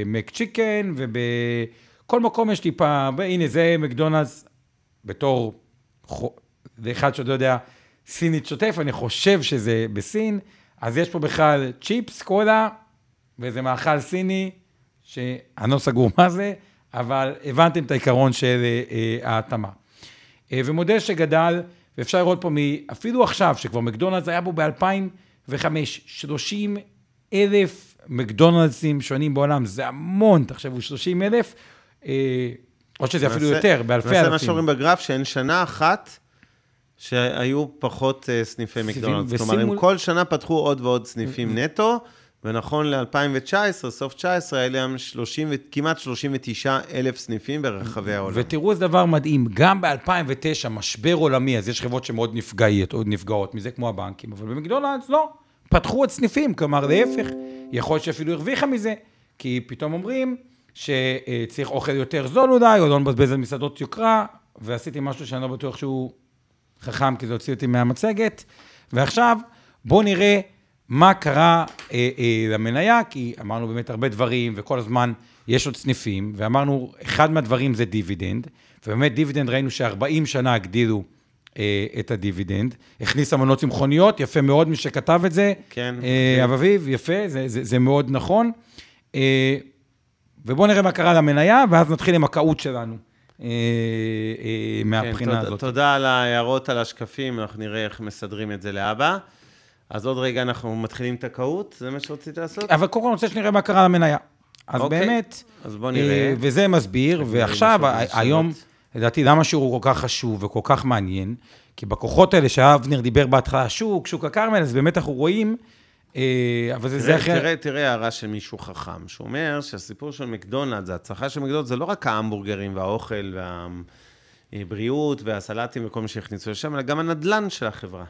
מק צ'יקן, ובכל מקום יש טיפה, והנה זה מקדונלדס, בתור אחד לא יודע סינית שוטף, אני חושב שזה בסין, אז יש פה בכלל צ'יפס, קולה, ואיזה מאכל סיני, שאני לא סגור מה זה, אבל הבנתם את העיקרון של אה, אה, ההתאמה. אה, ומודל שגדל, ואפשר לראות פה, אפילו עכשיו, שכבר מקדונלדס היה בו ב-2005, 30 אלף מקדונלדסים שונים בעולם, זה המון, תחשבו, 30 אלף, או שזה אפילו נעשה- יותר, באלפי נעשה מה אלפים. שאומרים בגרף, שאין שנה אחת שהיו פחות אה, סניפי מקדונלדס. כלומר, ושימו- הם כל שנה פתחו עוד ועוד סניפים נטו, ונכון ל-2019, סוף 19, היה להם 30 ו- כמעט 39 אלף סניפים ברחבי העולם. ותראו איזה דבר מדהים, גם ב-2009, משבר עולמי, אז יש חברות שמאוד נפגעות, או נפגעות מזה, כמו הבנקים, אבל במקדונלדס לא, פתחו עוד סניפים, כלומר, להפך, יכול להיות שאפילו הרוויחה מזה, כי פתאום אומרים שצריך אוכל יותר זול אולי, או לא נבזבז על מסעדות יוקרה, ועשיתי משהו שאני לא בטוח שהוא חכם, כי זה הוציא אותי מהמצגת. ועכשיו, בואו נראה מה קרה אה, אה, למניה, כי אמרנו באמת הרבה דברים, וכל הזמן יש עוד סניפים, ואמרנו, אחד מהדברים זה דיבידנד, ובאמת דיבידנד ראינו ש-40 שנה הגדילו אה, את הדיבידנד, הכניסו מנות צמחוניות, יפה מאוד מי שכתב את זה. כן. אה, אביב, יפה, זה, זה, זה מאוד נכון. אה, ובואו נראה מה קרה למניה, ואז נתחיל עם ה Kahoot שלנו. אה, אה, מהבחינה כן, הזאת. תודה, על ההערות על השקפים, אנחנו נראה איך מסדרים את זה להבא. אז עוד רגע אנחנו מתחילים את ה Kahoot, זה מה שרצית לעשות? אבל קודם כל אני רוצה שנראה מה קרה למניה. אז אוקיי. באמת, אז בוא נראה. אה, וזה מסביר, ועכשיו, היום. לדעתי, למה השיעור הוא כל כך חשוב וכל כך מעניין? כי בכוחות האלה שאבנר דיבר בהתחלה, שוק, שוק הכרמל, אז באמת אנחנו רואים, אבל זה זה תראה, אחר... תראה, תראה הערה של מישהו חכם, שאומר שהסיפור של מקדונלדס, ההצלחה של מקדונלדס, זה לא רק ההמבורגרים והאוכל והבריאות והסלטים וכל מה שהכניסו לשם, אלא גם הנדלן של החברה.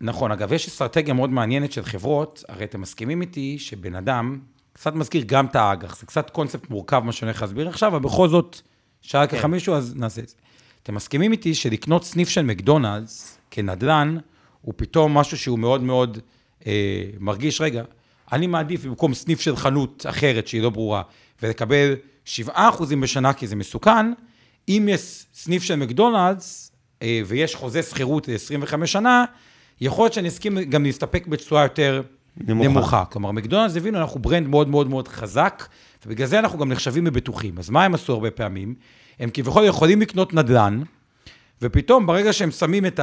נכון, אגב, יש אסטרטגיה מאוד מעניינת של חברות, הרי אתם מסכימים איתי שבן אדם, קצת מזכיר גם את האג"ח, זה קצת קונספט מורכב מה שאני הולך להסביר עכשיו, אבל בכל זאת, שאל כן. ככה מישהו, אז נעשה את זה. אתם מסכימים איתי שלקנות סניף של מקדונלדס כנדל"ן, הוא פתאום משהו שהוא מאוד מאוד אה, מרגיש, רגע, אני מעדיף במקום סניף של חנות אחרת שהיא לא ברורה, ולקבל 7% בשנה כי זה מסוכן, אם יש סניף של מקדונלדס, אה, ויש חוזה שכירות ל-25 שנה, יכול להיות שאני אסכים גם להסתפק בתשואה יותר נמוכה. נמוכה. כלומר, מקדונלדס הבינו, אנחנו ברנד מאוד מאוד מאוד חזק, ובגלל זה אנחנו גם נחשבים לבטוחים. אז מה הם עשו הרבה פעמים? הם כביכול יכולים לקנות נדל"ן, ופתאום ברגע שהם שמים את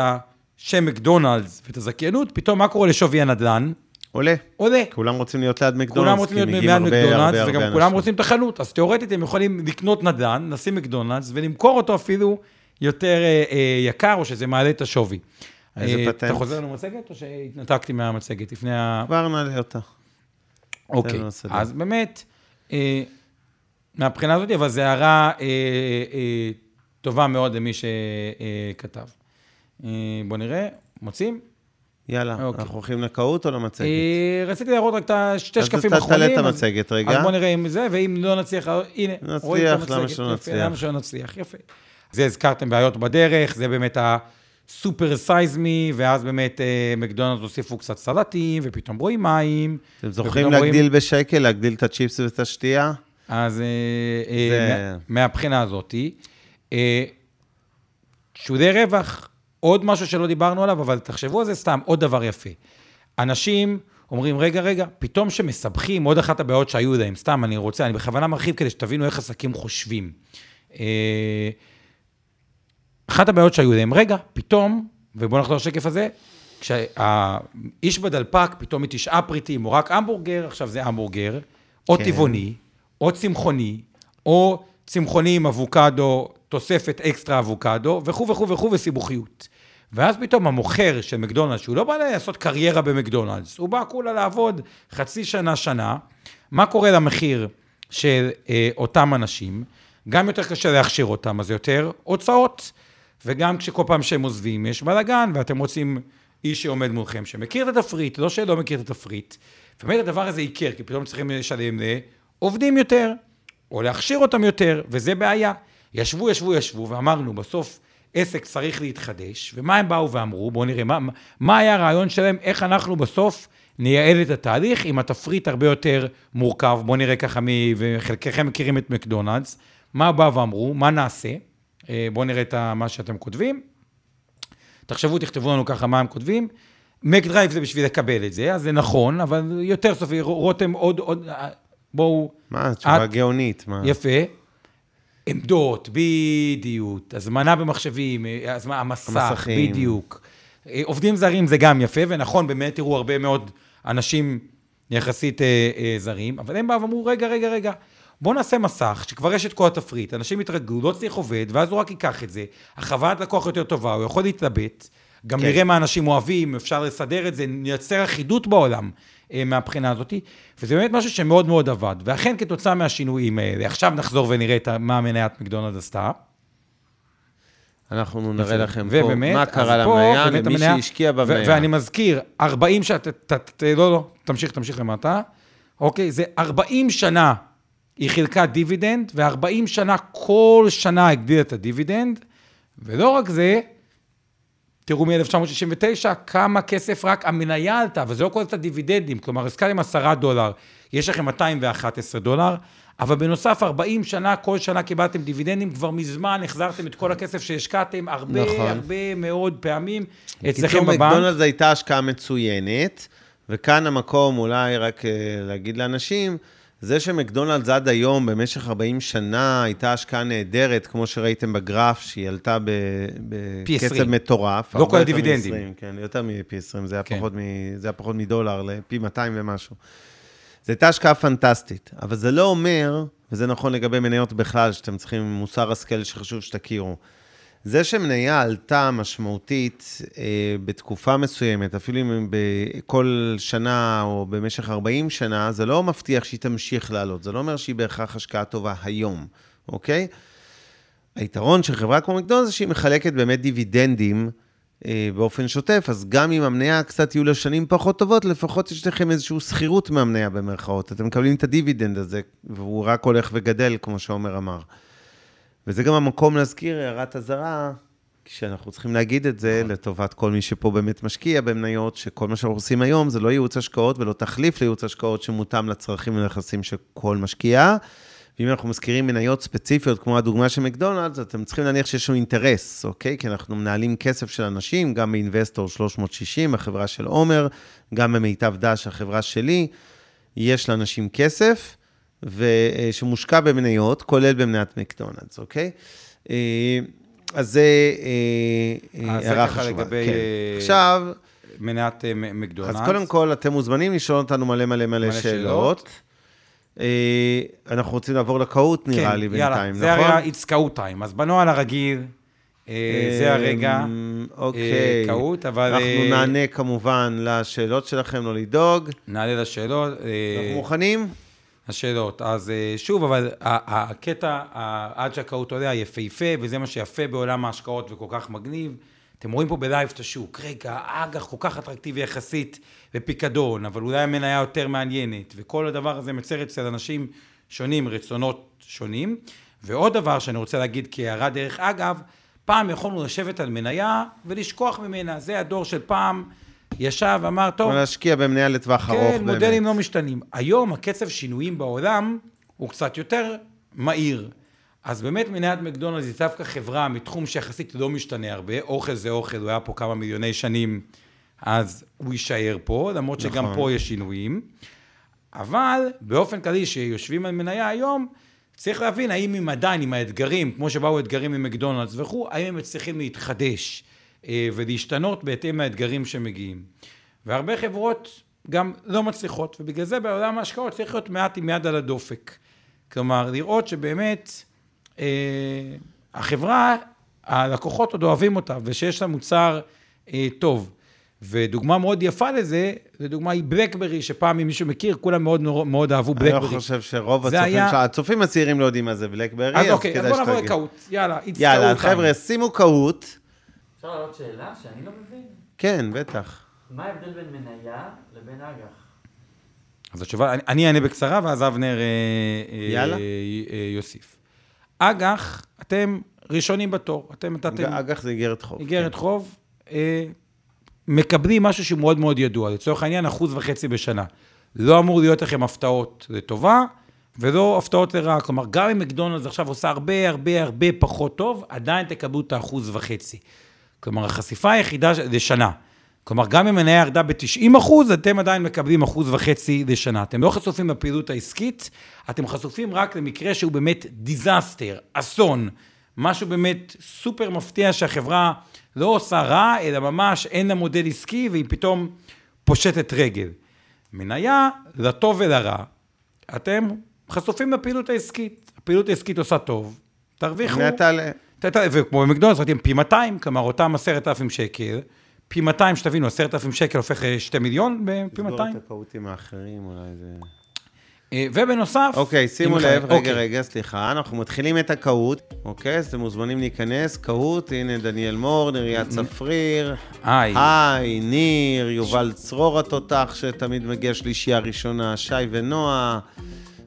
השם מקדונלדס ואת הזכיינות, פתאום מה קורה לשווי הנדל"ן? עולה. עולה. כולם רוצים להיות ליד מקדונלדס, כולם רוצים להיות הרבה, הרבה, מקדונלדס, וגם אנשים. כולם רוצים את החנות. אז תיאורטית הם יכולים לקנות נדל"ן, לשים מקדונלדס, ולמכור אותו אפילו יותר אה, אה, יקר, או שזה מעלה את השווי. איזה אה, פטנט? אתה חוזר לנו מצגת, או שהתנתקתי מהמצגת לפני ה... כבר נעלה אותה. אוקיי. אז באמת, אה, מהבחינה הזאת, אבל זו הערה אה, אה, טובה מאוד למי שכתב. אה, בואו נראה, מוצאים? יאללה, אוקיי. אנחנו הולכים לקהות או למצגת? אה, רציתי להראות רק את השתי אז שקפים האחרונים. תעלה את אז- המצגת רגע. אז בואו נראה אם זה, ואם לא נצליח, הנה, נצליח, רואים את למה המצגת. שלא יפה, נצליח? למה שלא נצליח, יפה. זה הזכרתם בעיות בדרך, זה באמת הסופר סייז מי, ואז באמת אה, מקדונלדס הוסיפו קצת סלטים, ופתאום רואים מים. אתם זוכרים ופתאום רואים- להגדיל בשקל, להגדיל את הצ'יפס ואת השתייה? אז אה, אה, זה- מה- מהבחינה הזאתי, אה, שודי רווח, עוד משהו שלא דיברנו עליו, אבל תחשבו על זה סתם, עוד דבר יפה. אנשים אומרים, רגע, רגע, פתאום שמסבכים, עוד אחת הבעיות שהיו להם, סתם, אני רוצה, אני בכוונה מרחיב כדי שתבינו איך עסקים חושבים. אה, אחת הבעיות שהיו להם, רגע, פתאום, ובואו נחזור לשקף הזה, כשהאיש בדלפק פתאום מתשעה פריטים, או רק המבורגר, עכשיו זה המבורגר, או כן. טבעוני, או צמחוני, או צמחוני עם אבוקדו, תוספת אקסטרה אבוקדו, וכו' וכו' וכו' וסיבוכיות. ואז פתאום המוכר של מקדונלדס, שהוא לא בא לעשות קריירה במקדונלדס, הוא בא כולה לעבוד חצי שנה, שנה, מה קורה למחיר של אה, אותם אנשים? גם יותר קשה להכשיר אותם, אז יותר הוצאות. וגם כשכל פעם שהם עוזבים, יש בלאגן, ואתם רוצים איש שעומד מולכם, שמכיר את התפריט, לא שלא מכיר את התפריט. באמת הדבר הזה ייקר, כי פתאום צריכים לשלם לעובדים יותר, או להכשיר אותם יותר, וזה בעיה. ישבו, ישבו, ישבו, ואמרנו, בסוף עסק צריך להתחדש, ומה הם באו ואמרו? בואו נראה, מה, מה היה הרעיון שלהם, איך אנחנו בסוף נייעל את התהליך עם התפריט הרבה יותר מורכב. בואו נראה ככה, מ... וחלקכם מכירים את מקדונלדס, מה באו ואמרו, מה נעשה? אה, בואו נראה את מה שאתם כותבים. תחשבו, תכתבו לנו ככה מה הם כותבים. מק דרייב זה בשביל לקבל את זה, אז זה נכון, אבל יותר סופי, רותם עוד, עוד, אה, בואו, מה, תשובה את- גאונית, מה? יפה. עמדות, בדיוק, הזמנה במחשבים, הזמנה, המסך, המסכים. בדיוק. עובדים זרים זה גם יפה, ונכון, באמת תראו הרבה מאוד אנשים יחסית אה, אה, זרים, אבל הם באו ואמרו, רגע, רגע, רגע, בואו נעשה מסך, שכבר יש את כל התפריט, אנשים יתרגלו, לא צריך עובד, ואז הוא רק ייקח את זה, החוויית לקוח יותר טובה, הוא יכול להתלבט, גם כן. נראה מה אנשים אוהבים, אפשר לסדר את זה, נייצר אחידות בעולם מהבחינה הזאת, וזה באמת משהו שמאוד מאוד עבד. ואכן, כתוצאה מהשינויים האלה, עכשיו נחזור ונראה מה מניית מקדונלד עשתה. אנחנו נראה לכם פה ובאמת, מה קרה למניה, למי המניה- שהשקיע במניה. ואני מזכיר, 40 שנה, לא, לא, תמשיך, תמשיך למטה. אוקיי, זה 40 שנה היא חילקה דיבידנד, ו-40 שנה, כל שנה הגדילה את הדיבידנד, ולא רק זה, תראו מ-1969, כמה כסף רק המניה עלתה, וזה לא כולל את הדיבידנדים, כלומר, הזכרתם 10 דולר, יש לכם 211 דולר, אבל בנוסף, 40 שנה, כל שנה קיבלתם דיבידנדים, כבר מזמן החזרתם את כל הכסף שהשקעתם הרבה, נכון. הרבה מאוד פעמים אצלכם קיצור, בבנק. מקדונלדס הייתה השקעה מצוינת, וכאן המקום אולי רק אה, להגיד לאנשים, זה שמקדונלדס עד היום, במשך 40 שנה, הייתה השקעה נהדרת, כמו שראיתם בגרף, שהיא עלתה בקצב 20. מטורף. לא כל הדיבידנדים. מ-20, כן, יותר מפי 20, זה היה, כן. פחות, מ, זה היה פחות מדולר, לפי 200 ומשהו. זו הייתה השקעה פנטסטית, אבל זה לא אומר, וזה נכון לגבי מניות בכלל, שאתם צריכים מוסר השכל שחשוב שתכירו. זה שמניה עלתה משמעותית אה, בתקופה מסוימת, אפילו אם בכל שנה או במשך 40 שנה, זה לא מבטיח שהיא תמשיך לעלות. זה לא אומר שהיא בהכרח השקעה טובה היום, אוקיי? היתרון של חברה כמו מקדונלדס זה שהיא מחלקת באמת דיבידנדים אה, באופן שוטף, אז גם אם המניה קצת יהיו לה שנים פחות טובות, לפחות יש לכם איזושהי שכירות מהמניה במרכאות. אתם מקבלים את הדיבידנד הזה, והוא רק הולך וגדל, כמו שעומר אמר. וזה גם המקום להזכיר הערת אזהרה, שאנחנו צריכים להגיד את זה לטובת כל מי שפה באמת משקיע במניות, שכל מה שאנחנו עושים היום זה לא ייעוץ השקעות ולא תחליף לייעוץ השקעות שמותאם לצרכים ולנכסים של כל משקיע. ואם אנחנו מזכירים מניות ספציפיות, כמו הדוגמה של מקדונלדס, אתם צריכים להניח שיש לנו אינטרס, אוקיי? כי אנחנו מנהלים כסף של אנשים, גם באינבסטור 360, החברה של עומר, גם במיטב דש, החברה שלי. יש לאנשים כסף, שמושקע במניות, כולל במניית מקדונלדס, אוקיי? אה, אז זה אה, אה, זה הערה חשובה. לגבי, כן. עכשיו, מניית מקדונלדס. אז קודם כל, אתם מוזמנים לשאול אותנו מלא מלא מלא מלא שאלות. שאלות. אנחנו רוצים לעבור לקהוט, נראה כן, לי, יאללה, בינתיים, זה נכון? הרי ה-It's טיים. אז בנוהל הרגיל, זה הרגע, אוקיי. קהוט, אבל אנחנו נענה כמובן לשאלות שלכם, לא לדאוג. נעלה לשאלות. אנחנו מוכנים? השאלות. אז אה, שוב, אבל הקטע, עד שהקהוט עולה, יפהפה, וזה מה שיפה בעולם ההשקעות וכל כך מגניב. אתם רואים פה בלייב את השוק, רגע, האג"ח כל כך אטרקטיבי יחסית בפיקדון, אבל אולי המניה יותר מעניינת, וכל הדבר הזה מצר אצל אנשים שונים, רצונות שונים. ועוד דבר שאני רוצה להגיד כהערה דרך אגב, פעם יכולנו לשבת על מניה ולשכוח ממנה. זה הדור של פעם ישב ואמר, טוב, להשקיע במניה לטווח ארוך, כן, באמת. מודלים לא משתנים. היום הקצב שינויים בעולם הוא קצת יותר מהיר. אז באמת מניית מקדונלדס היא דווקא חברה מתחום שיחסית לא משתנה הרבה. אוכל זה אוכל, הוא היה פה כמה מיליוני שנים, אז הוא יישאר פה, למרות שגם נכון. פה יש שינויים. אבל באופן כללי, שיושבים על מניה היום, צריך להבין האם הם עדיין, עם האתגרים, כמו שבאו אתגרים עם מקדונלדס וכו', האם הם מצליחים להתחדש ולהשתנות בהתאם לאתגרים שמגיעים. והרבה חברות גם לא מצליחות, ובגלל זה בעולם ההשקעות צריך להיות מעט עם יד על הדופק. כלומר, לראות שבאמת אה, החברה, הלקוחות עוד אוהבים אותה, ושיש לה מוצר אה, טוב. ודוגמה מאוד יפה לזה, זו דוגמה היא בלקברי, שפעם, אם מישהו מכיר, כולם מאוד מאוד אהבו אני לא בלקברי. חושב שרוב הצופים, היה- של- הצופים הצעירים לא יודעים מה זה בלקברי, אז אז אוקיי, אז כדאי בוא נעבור שתגיד. לקהוט. יאללה, יאללה, קהוט חבר'ה, שימו קהוט. אפשר להעלות שאלה שאני לא מבין? כן, בטח. מה ההבדל בין מניה לבין אג"ח? אז התשובה, אני- אני אענה בקצרה, ואז אבנר אה, אה, יאללה. אה, יוסיף. אג"ח, אתם ראשונים בתור. אתם נתתם אג"ח זה איגרת חוב. איגרת כן. חוב, אה, מקבלים משהו שהוא מאוד מאוד ידוע. לצורך העניין, אחוז וחצי בשנה. לא אמור להיות לכם הפתעות לטובה, ולא הפתעות לרעה. כלומר, גם אם מקדונלדס עכשיו עושה הרבה הרבה הרבה פחות טוב, עדיין תקבלו את האחוז וחצי. כלומר, החשיפה היחידה ש- לשנה. כלומר, גם אם מניה ירדה ב-90 אחוז, אתם עדיין מקבלים אחוז וחצי לשנה. אתם לא חשופים לפעילות העסקית, אתם חשופים רק למקרה שהוא באמת disaster, אסון, משהו באמת סופר מפתיע שהחברה לא עושה רע, אלא ממש אין לה מודל עסקי והיא פתאום פושטת רגל. מניה, לטוב ולרע, אתם חשופים לפעילות העסקית. הפעילות העסקית עושה טוב, תרוויחו... וכמו במקדונלדס, ראיתם פי 200, כלומר אותם 10,000 שקל, פי 200, שתבינו, 10,000 שקל הופך ל-2 מיליון בפי תסגור 200. את הקהוטים האחרים, אולי זה... אה, ובנוסף... אוקיי, שימו לב, רגע, אוקיי. רגע, סליחה, אנחנו מתחילים את הקהוט, אוקיי? אז אתם מוזמנים להיכנס, קהוט, הנה דניאל מור, נריה צפריר, היי. היי, ניר, יובל צרור התותח, שתמיד מגיע שלישייה ראשונה, שי ונועה,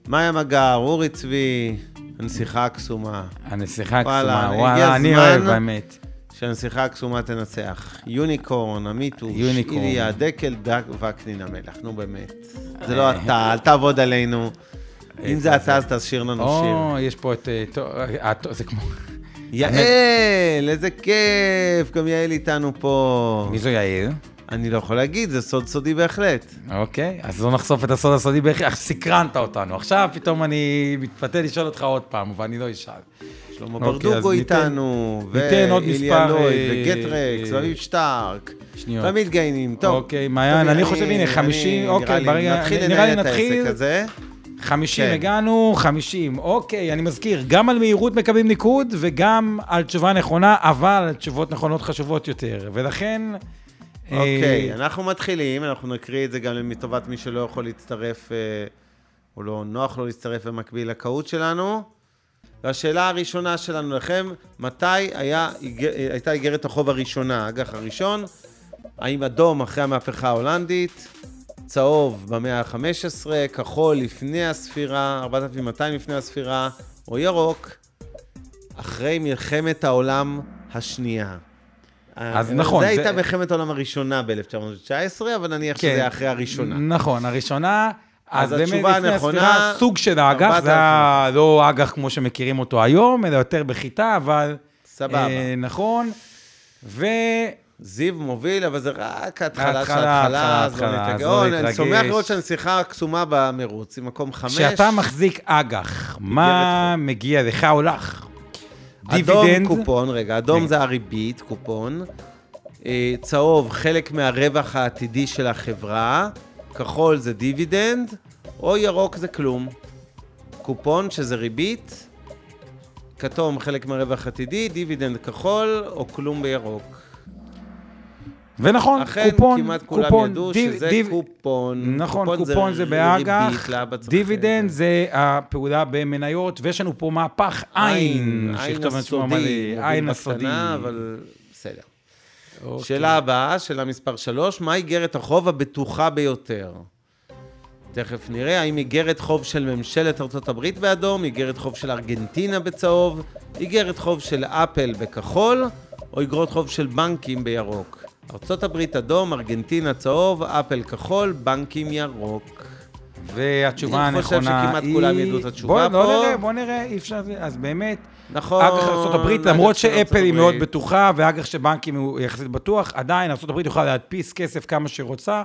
מאיה מגר, אורי צבי, הנסיכה הקסומה. הנסיכה הקסומה, וואלה, אני אוהב, האמת. שהנסיכה הקסומה תנצח. יוניקורן, יוניקורן. איליה, דקל, דק וקנין המלך. נו באמת. זה לא אתה, אל תעבוד עלינו. אם זה אתה, אז תשאיר לנו שיר. או, יש פה את... אה, אה, זה כמו... יעל, איזה כיף, גם יעל איתנו פה. מי זו יעל? אני לא יכול להגיד, זה סוד סודי בהחלט. אוקיי, אז לא נחשוף את הסוד הסודי בהכרח, אך סקרנת אותנו. עכשיו פתאום אני מתפתה לשאול אותך עוד פעם, ואני לא אשאל. שלמה אוקיי, ברדוגו איתנו, לויד, אה, וגטרקס, אה, ואביב שטרק. שניות. תמיד גיינים, טוב. אוקיי, מעיין, אני חושב, הנה, 50, אני- אוקיי, נראה לי- נתחיל נראה לי לנהל את נתחיל. העסק הזה. 50 כן. הגענו, 50. אוקיי, אני מזכיר, גם על מהירות מקבלים ניקוד, וגם על תשובה נכונה, אבל תשובות נכונות חשובות יותר. ולכן... אה, אוקיי, אנחנו מתחילים, אנחנו נקריא את זה גם לטובת מי שלא יכול להצטרף, אה, או לא נוח לו להצטרף במקביל לקהות שלנו. והשאלה הראשונה שלנו לכם, מתי היה, אה, הייתה איגרת החוב הראשונה, האג"ח הראשון? האם אדום אחרי המהפכה ההולנדית, צהוב במאה ה-15, כחול לפני הספירה, 4200 לפני הספירה, או ירוק אחרי מלחמת העולם השנייה? אז אה, נכון, זה- הייתה מלחמת העולם הראשונה ב-1919, אבל נניח שזה היה אחרי הראשונה. נכון, הראשונה. אז אז באמת לפני הנכונה, הספירה, סוג של האג"ח, 4,000. זה היה לא אג"ח כמו שמכירים אותו היום, אלא יותר בחיטה, אבל... סבבה. אה, נכון. ו... זיו מוביל, אבל זה רק ההתחלה של ההתחלה, ההתחלה, אז לא. לא אני. שמח לראות שהנסיכה הקסומה במרוץ, היא מקום חמש. כשאתה מחזיק אג"ח, מה מגיע לך או לך? אדום דיבידנד? קופון, רגע, אדום רגע. זה הריבית, קופון. אה, צהוב, חלק מהרווח העתידי של החברה. כחול זה דיבידנד, או ירוק זה כלום. קופון, שזה ריבית. כתום, חלק מהרווח העתידי, דיבידנד כחול, או כלום בירוק. ונכון, אכן, קופון, כמעט כולם קופון, ידעו דיב- שזה דיב- קופון. נכון, קופון זה ריבית, באג"ח, צריך- דיבידנד זה הפעולה במניות, ויש לנו פה מהפך עין, עין הסודי, עין הסודי. אבל בסדר. אוקיי. שאלה הבאה, שאלה מספר 3, מה איגרת החוב הבטוחה ביותר? תכף נראה, האם איגרת חוב של ממשלת ארה"ב באדום, איגרת חוב של ארגנטינה בצהוב, איגרת חוב של אפל בכחול, או איגרות חוב של בנקים בירוק? ארה"ב אדום, ארגנטינה צהוב, אפל כחול, בנקים ירוק. והתשובה אני חושב הנכונה היא... שכמעט כולם ידעו את התשובה בוא, פה. לא נראה, בוא נראה, אי אפשר... אז באמת, נכון. אג"ח ארה"ב, אג"ח למרות שאפל היא מאוד. בטוחה, ואג"ח של בנקים הוא יחסית בטוח, עדיין ארה"ב יכולה להדפיס כסף כמה שרוצה,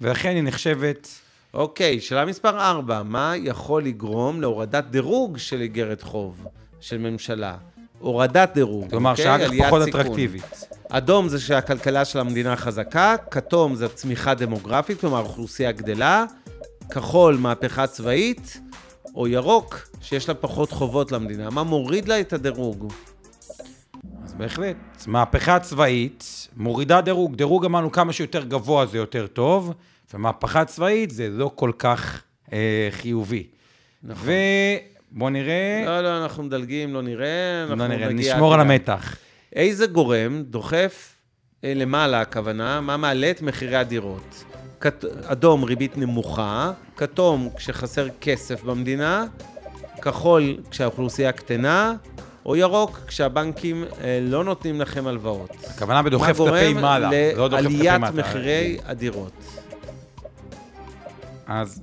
ולכן היא נחשבת... אוקיי, שאלה מספר 4, מה יכול לגרום להורדת דירוג של איגרת חוב של ממשלה? הורדת דירוג, כלומר, אוקיי? שהאג"ח פחות סיכון. אטרקטיבית. אדום זה שהכלכלה של המדינה חזקה, כתום זה צמיחה דמוגרפית, כלומר אוכלוסייה גדלה, כחול מהפכה צבאית, או ירוק שיש לה פחות חובות למדינה. מה מוריד לה את הדירוג? אז בהחלט. מהפכה צבאית מורידה דירוג. דירוג אמרנו כמה שיותר גבוה זה יותר טוב, ומהפכה צבאית זה לא כל כך אה, חיובי. נכון. ובוא נראה, לא, לא, אנחנו מדלגים, לא נראה. אנחנו לא נראה, נשמור על. המתח. איזה גורם דוחף אה, למעלה, הכוונה, מה מעלה את מחירי הדירות? כת... אדום, ריבית נמוכה, כתום, כשחסר כסף במדינה, כחול, כשהאוכלוסייה קטנה, או ירוק, כשהבנקים אה, לא נותנים לכם הלוואות. הכוונה בדוחף כלפי מעלה, לא דוחף כלפי לעליית מטה. מחירי הדירות. אז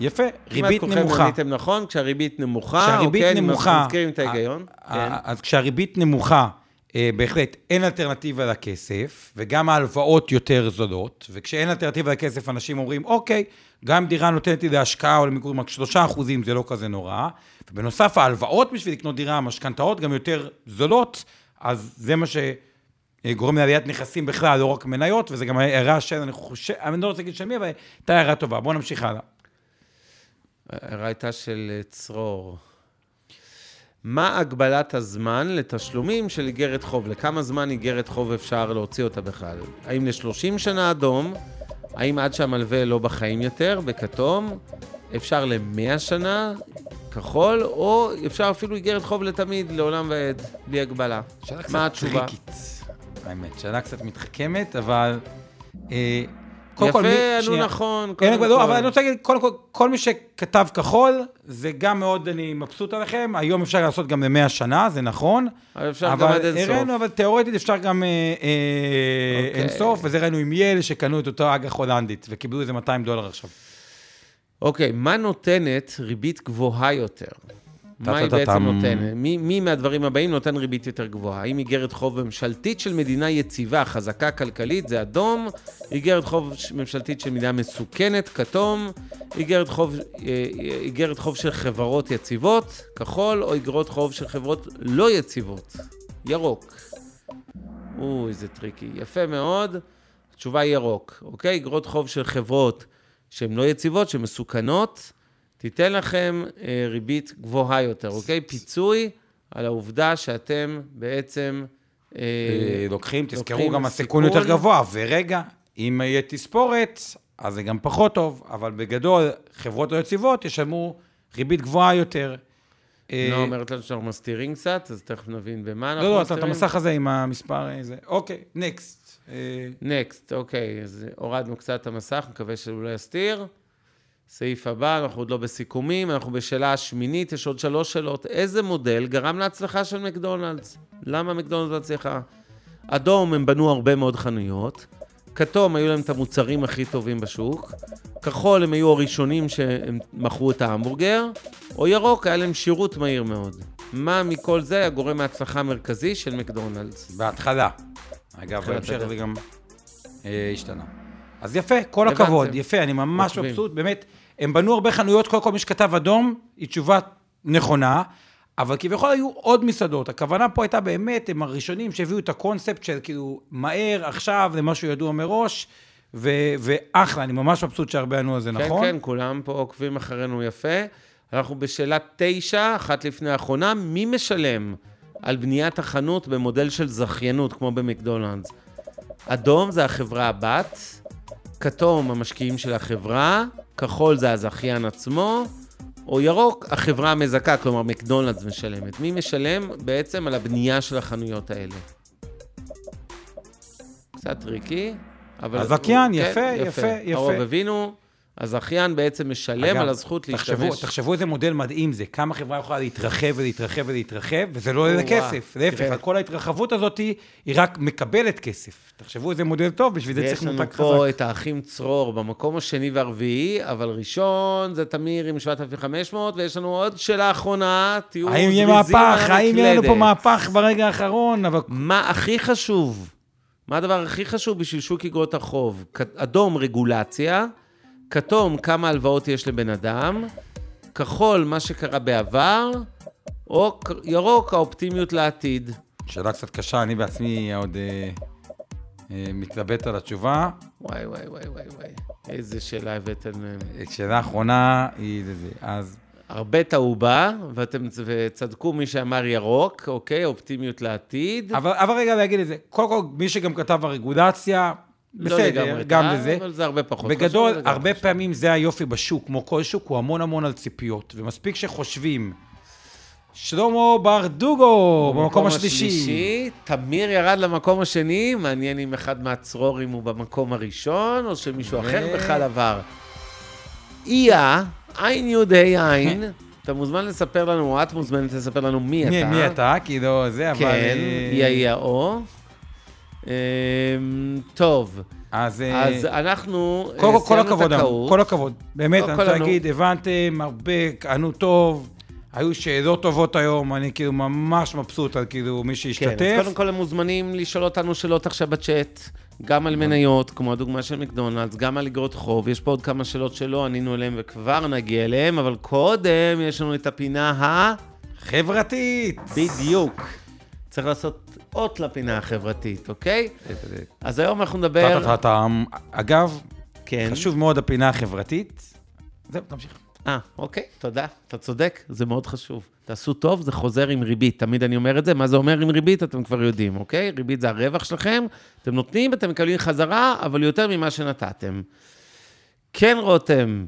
יפה, כמעט ריבית כולכם נמוכה. עניתם נכון, כשהריבית נמוכה, כשהריבית אוקיי, נמוכה, אני מזכירים את ההיגיון. כן. אז כשהריבית נמוכה, אה, בהחלט אין אלטרנטיבה לכסף, וגם ההלוואות יותר זולות, וכשאין אלטרנטיבה לכסף, אנשים אומרים, אוקיי, גם דירה נותנת לי להשקעה או למגורים רק שלושה אחוזים, זה לא כזה נורא. ובנוסף, ההלוואות בשביל לקנות דירה, המשכנתאות גם יותר זולות, אז זה מה שגורם לעליית נכסים בכלל, לא רק מניות, וזה גם הערה של, אני חושב, אני לא רוצה להגיד של מי, אבל הייתה הערה טובה. בואו נמשיך הלאה. ההערה הייתה של אה, צרור. מה הגבלת הזמן לתשלומים של איגרת חוב? לכמה זמן איגרת חוב אפשר להוציא אותה בכלל? האם ל-30 שנה אדום? האם עד שהמלווה לא בחיים יותר, בכתום? אפשר ל-100 שנה, כחול? או אפשר אפילו איגרת חוב לתמיד, לעולם ועד, בלי הגבלה? שאלה קצת מה התשובה? טריקית, האמת. שאלה קצת מתחכמת, אבל אה, קודם כל, יפה, שנייה. נכון. לא. אבל אני רוצה להגיד, קודם כל, כל מי שכתב כחול, זה גם מאוד, אני מבסוט עליכם. היום אפשר לעשות גם ל-100 שנה, זה נכון. אבל אפשר גם עד אינסוף. הראינו, אבל תיאורטית אפשר גם אה, אה, אוקיי. אינסוף, וזה ראינו עם יל, שקנו את אותו אג"ח הולנדית, וקיבלו איזה 200 דולר עכשיו. אוקיי, מה נותנת ריבית גבוהה יותר? מה היא. בעצם נותנת? מי, מהדברים הבאים נותן ריבית יותר גבוהה? האם איגרת חוב ממשלתית של מדינה יציבה, חזקה כלכלית, זה אדום, איגרת חוב ממשלתית של מדינה מסוכנת, כתום, איגרת חוב, של חברות יציבות, כחול, או איגרות חוב של חברות לא יציבות, ירוק. אוי, זה טריקי. יפה מאוד. התשובה היא ירוק, אוקיי? איגרות חוב של חברות שהן לא יציבות, שהן מסוכנות, תיתן לכם אה, ריבית גבוהה יותר, אוקיי? פיצוי על העובדה שאתם בעצם... אה, אה, לוקחים, תזכרו לוקחים גם הסיכון סיכון. יותר גבוה. ורגע, אם יהיה תספורת, אז זה גם פחות טוב, אבל בגדול, חברות לא יציבות ישלמו ריבית גבוהה יותר. אה, נועה אומרת לנו שאנחנו מסתירים קצת, אז תכף נבין במה אנחנו לא, לא, אתה- את מסתירים. המסך הזה עם המספר הזה. אוקיי, נקסט. נקסט, אוקיי, אז הורדנו קצת את המסך, מקווה שהוא לא יסתיר. סעיף הבא, אנחנו עוד לא בסיכומים, אנחנו בשאלה השמינית, יש עוד שלוש שאלות. איזה מודל גרם להצלחה של מקדונלדס? למה מקדונלדס הצליחה? אדום, הם בנו הרבה מאוד חנויות. כתום, היו להם את המוצרים הכי טובים בשוק. כחול, הם היו הראשונים שהם מכרו את ההמבורגר. או ירוק, היה להם שירות מהיר מאוד. מה מכל זה הגורם ההצלחה המרכזי של מקדונלדס? בהתחלה. אגב, בהמשך. זה גם אה, השתנה. אז יפה, כל הבנתם. הכבוד, יפה, אני ממש. מבסוט, באמת, הם בנו הרבה חנויות, קודם כל מי שכתב אדום, היא תשובה נכונה, אבל כביכול היו עוד מסעדות. הכוונה פה הייתה באמת, הם הראשונים שהביאו את הקונספט של כאילו, מהר, עכשיו, זה משהו ידוע מראש, ו- ואחלה, אני ממש מבסוט שהרבה ענו על זה, נכון? כן, כן, כולם פה עוקבים אחרינו יפה. אנחנו בשאלה תשע, אחת לפני האחרונה, מי משלם על בניית החנות במודל של זכיינות, כמו במקדונלדס? אדום זה החברה הבת, כתום המשקיעים של החברה, כחול זה הזכיין עצמו, או ירוק, החברה המזכה, כלומר מקדונלדס משלמת. מי משלם בעצם על הבנייה של החנויות האלה? קצת טריקי, אבל... הזכיין, כן, יפה, יפה, יפה. הרוב הבינו, הזכיין בעצם משלם אגב, על הזכות תחשבו, להשתמש. תחשבו איזה מודל מדהים זה, כמה חברה יכולה להתרחב ולהתרחב ולהתרחב, וזה לא עולה כסף. להפך, כן. על כל ההתרחבות הזאת, היא רק מקבלת כסף. תחשבו איזה מודל טוב, בשביל זה צריך לנו מותג פה חזק. את האחים צרור במקום השני והרביעי, אבל ראשון זה תמיר עם 7,500, ויש לנו עוד שאלה אחרונה, תהיו האם יהיה מהפך? האם יהיה לנו פה. מהפך ברגע האחרון? אבל מה הכי חשוב? מה הדבר הכי חשוב בשביל שוק אגרות החוב? אדום, רגולציה, כתום, כמה הלוואות יש לבן אדם, כחול, מה שקרה בעבר, או ירוק, האופטימיות לעתיד. שאלה קצת קשה, אני בעצמי עוד אה, אה, מתלבט על התשובה. וואי, וואי, וואי, וואי, וואי. איזה שאלה הבאתם מהם. שאלה אחרונה היא זה זה. אז הרבה טעו בה, ואתם וצדקו מי שאמר ירוק, אוקיי? אופטימיות לעתיד. אבל, אבל רגע להגיד את זה, קודם כל, מי שגם כתב הרגולציה, לא בסדר, לגמרי גם טעה, לזה. אבל זה הרבה פחות בגדול, חשוב, גם הרבה חשוב. פעמים זה היופי בשוק, כמו כל שוק, הוא המון המון על ציפיות. ומספיק שחושבים, שלמה ברדוגו, במקום השלישי. תמיר ירד למקום השני, מעניין אם אחד מהצרורים הוא במקום הראשון, או שמישהו אחר ו- בכלל עבר. איה, עין יהודי עין, *laughs* אתה מוזמן לספר לנו, או את מוזמנת לספר לנו מי אתה. מי, אתה? כאילו, זה, אבל... כן, אה, איה איה או. טוב, אז... אה, אז אנחנו כל, אה, כל סיימנו את הכבוד, הטעות. כל הכבוד. באמת, כל- אני כל רוצה להגיד, הבנתם, הרבה, ענו טוב, היו שאלות טובות היום, אני כאילו ממש מבסוט על כאילו מי כן, שהשתתף. אז קודם כל הם מוזמנים לשאול אותנו שאלות עכשיו בצ'אט, גם על מניות, כמו הדוגמה של מקדונלדס, גם על אגרות חוב. יש פה עוד כמה שאלות שלא ענינו עליהן וכבר נגיע אליהן, אבל קודם יש לנו את הפינה ה... חברתית. בדיוק. צריך לעשות אות לפינה החברתית, אוקיי? אז היום אנחנו נדבר... אגב, כן. חשוב מאוד הפינה החברתית. זהו, תמשיך. אה, אוקיי, תודה. אתה צודק, זה מאוד חשוב. תעשו טוב, זה חוזר עם ריבית. תמיד אני אומר את זה. מה זה אומר עם ריבית? אתם כבר יודעים, אוקיי? ריבית זה הרווח שלכם, אתם נותנים, אתם מקבלים חזרה, אבל יותר ממה שנתתם. כן, רותם.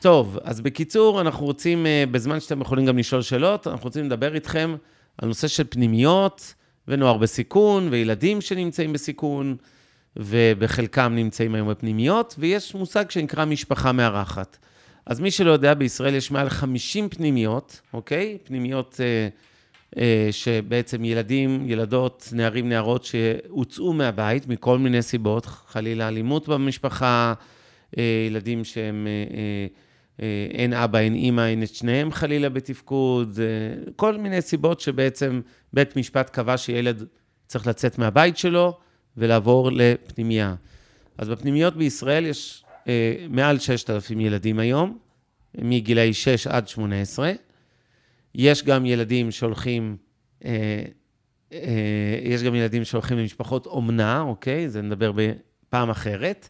טוב, אז בקיצור, אנחנו רוצים, אה, בזמן שאתם יכולים גם לשאול שאלות, אנחנו רוצים לדבר איתכם על נושא של פנימיות, ונוער בסיכון, וילדים שנמצאים בסיכון, ובחלקם נמצאים היום בפנימיות, ויש מושג שנקרא משפחה מארחת. אז מי שלא יודע, בישראל יש מעל 50 פנימיות, אוקיי? פנימיות אה, אה, שבעצם ילדים, ילדות, נערים, נערות שהוצאו מהבית מכל מיני סיבות, חלילה אלימות במשפחה, אה, ילדים שהם... אה, אה, אין אבא, אין אימא, אין את שניהם חלילה בתפקוד, אה, כל מיני סיבות שבעצם בית משפט קבע שילד צריך לצאת מהבית שלו ולעבור לפנימייה. אז בפנימיות בישראל יש אה, מעל 6,000 ילדים היום, מגילאי 6 עד 18. יש גם ילדים שהולכים, יש גם ילדים שהולכים למשפחות אומנה, אוקיי? זה נדבר בפעם אחרת.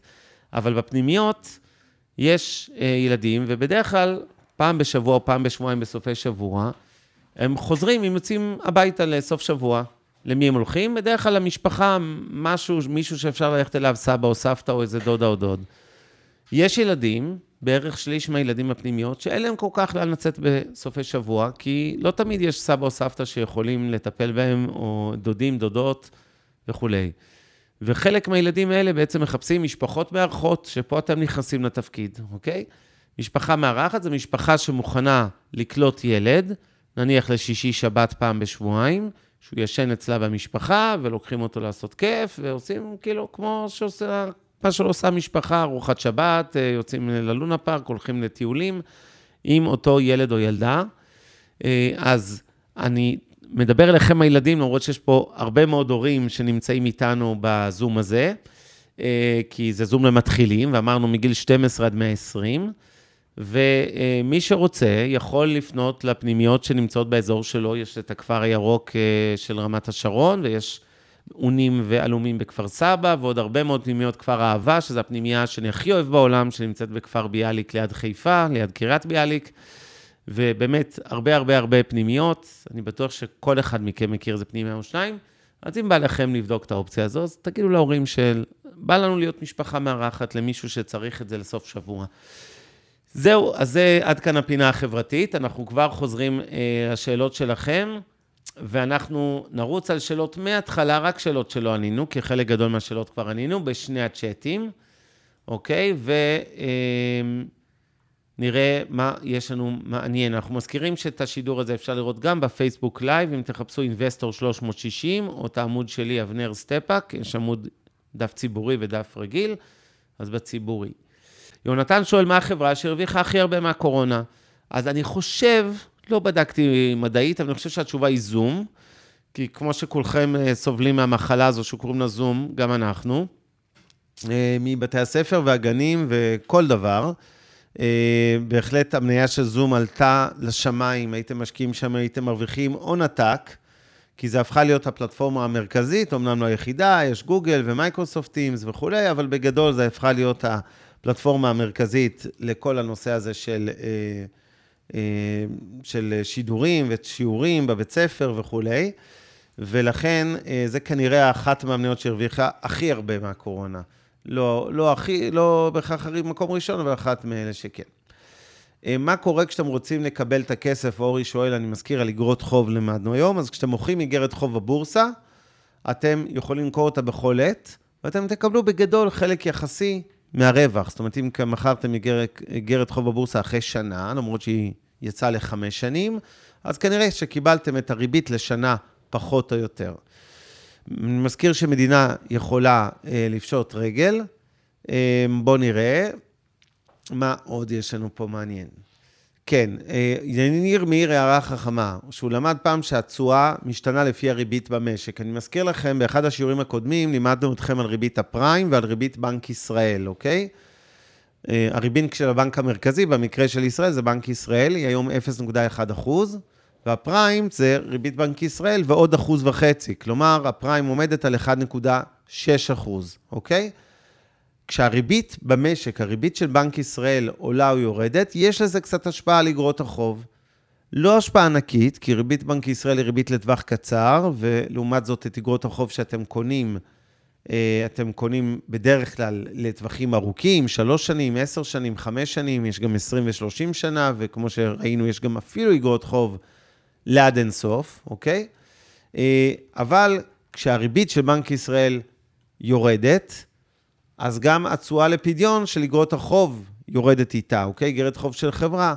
אבל בפנימיות, יש אה, ילדים, ובדרך כלל פעם בשבוע פעם בשבועיים בסופי שבוע, הם חוזרים, הם יוצאים הביתה לסוף שבוע. למי הם הולכים? בדרך כלל למשפחה, משהו, מישהו שאפשר ללכת אליו, סבא או סבתא או איזה דודה או דוד. יש ילדים, בערך שליש מהילדים הפנימיות, שאין להם כל כך לאן לצאת בסופי שבוע, כי לא תמיד יש סבא או סבתא שיכולים לטפל בהם, או דודים, דודות וכולי. וחלק מהילדים האלה בעצם מחפשים משפחות מארחות, שפה אתם נכנסים לתפקיד, אוקיי? משפחה מארחת זה משפחה שמוכנה לקלוט ילד, נניח לשישי-שבת פעם בשבועיים, שהוא ישן אצלה במשפחה, ולוקחים אותו לעשות כיף, ועושים כאילו כמו שעושה, מה שעושה משפחה, ארוחת שבת, אה, יוצאים ללונה פארק, הולכים לטיולים עם אותו ילד או ילדה. אה, אז אני מדבר אליכם הילדים, למרות שיש פה הרבה מאוד הורים שנמצאים איתנו בזום הזה, אה, כי זה זום למתחילים, ואמרנו מגיל 12 עד 120, ומי שרוצה יכול לפנות לפנימיות שנמצאות באזור שלו, יש את הכפר הירוק אה, של רמת השרון, ויש אונים ועלומים בכפר סבא, ועוד הרבה מאוד פנימיות כפר אהבה, שזו הפנימייה שאני הכי אוהב בעולם, שנמצאת בכפר ביאליק ליד חיפה, ליד קריית ביאליק. ובאמת, הרבה הרבה הרבה פנימיות, אני בטוח שכל אחד מכם מכיר איזה פנימיה או שניים, אז אם בא לכם לבדוק את האופציה הזו, אז תגידו להורים של, בא לנו להיות משפחה מארחת למישהו שצריך את זה לסוף שבוע. זהו, אז זה עד כאן הפינה החברתית, אנחנו כבר חוזרים אה, לשאלות שלכם, ואנחנו נרוץ על שאלות מההתחלה, רק שאלות שלא ענינו, כי חלק גדול מהשאלות כבר ענינו, בשני הצ'אטים, אוקיי? ו... אה, נראה מה יש לנו מעניין. אנחנו מזכירים שאת השידור הזה אפשר לראות גם בפייסבוק Live, אם תחפשו Investor 360, או את העמוד שלי, אבנר סטפאק, יש עמוד דף ציבורי ודף רגיל, אז בציבורי. יונתן שואל, מה החברה שהרוויחה הכי הרבה מהקורונה? אז אני חושב, לא בדקתי מדעית, אבל אני חושב שהתשובה היא זום, כי כמו שכולכם אה, סובלים מהמחלה הזו שקוראים לה זום, גם אנחנו, אה, מבתי הספר והגנים וכל דבר. אה, בהחלט המניה של זום עלתה לשמיים, הייתם משקיעים שם, הייתם מרוויחים הון עתק, כי זה הפכה להיות הפלטפורמה המרכזית, אמנם לא היחידה, יש גוגל ומייקרוסופט Teams וכולי, אבל בגדול זה הפכה להיות הפלטפורמה המרכזית לכל הנושא הזה של, אה, אה, של שידורים ושיעורים בבית ספר וכולי, ולכן זה כנראה אחת מהמניות שהרוויחה הכי הרבה מהקורונה. לא, לא הכי, לא בהכרח מקום ראשון, אבל אחת מאלה שכן. אה, מה קורה כשאתם רוצים לקבל את הכסף? אורי שואל, אני מזכיר, על אגרות חוב למדנו היום, אז כשאתם מוכרים אגרת חוב בבורסה, אתם יכולים למכור אותה בכל עת, ואתם תקבלו בגדול חלק יחסי מהרווח. זאת אומרת, אם מכרתם אגרת חוב בבורסה אחרי שנה, למרות שהיא יצאה לחמש שנים, אז כנראה שקיבלתם את הריבית לשנה פחות או יותר. אני מזכיר שמדינה יכולה אה, לפשוט רגל. אה, בואו נראה. מה עוד יש לנו פה מעניין? כן, אה, יניר מאיר הערה חכמה, שהוא למד פעם שהתשואה משתנה לפי הריבית במשק. אני מזכיר לכם, באחד השיעורים הקודמים לימדנו אתכם על ריבית הפריים ועל ריבית בנק ישראל, אוקיי? אה, הריבית של הבנק המרכזי, במקרה של ישראל, זה בנק ישראל, היא היום 0.1 אחוז. והפריים זה ריבית בנק ישראל ועוד אחוז וחצי. כלומר, הפריים עומדת על 1.6 אחוז, אוקיי? כשהריבית במשק, הריבית של בנק ישראל עולה או יורדת, יש לזה קצת השפעה על אגרות החוב. לא השפעה ענקית, כי ריבית בנק ישראל היא ריבית לטווח קצר, ולעומת זאת את אגרות החוב שאתם קונים, אה, אתם קונים בדרך כלל לטווחים ארוכים, שלוש שנים, עשר שנים, חמש שנים, יש גם עשרים ושלושים שנה, וכמו שראינו, יש גם אפילו אגרות חוב לעד אינסוף, אוקיי? אה, אבל כשהריבית של בנק ישראל יורדת, אז גם התשואה לפדיון של אגרות החוב יורדת איתה, אוקיי? אגרת חוב של חברה.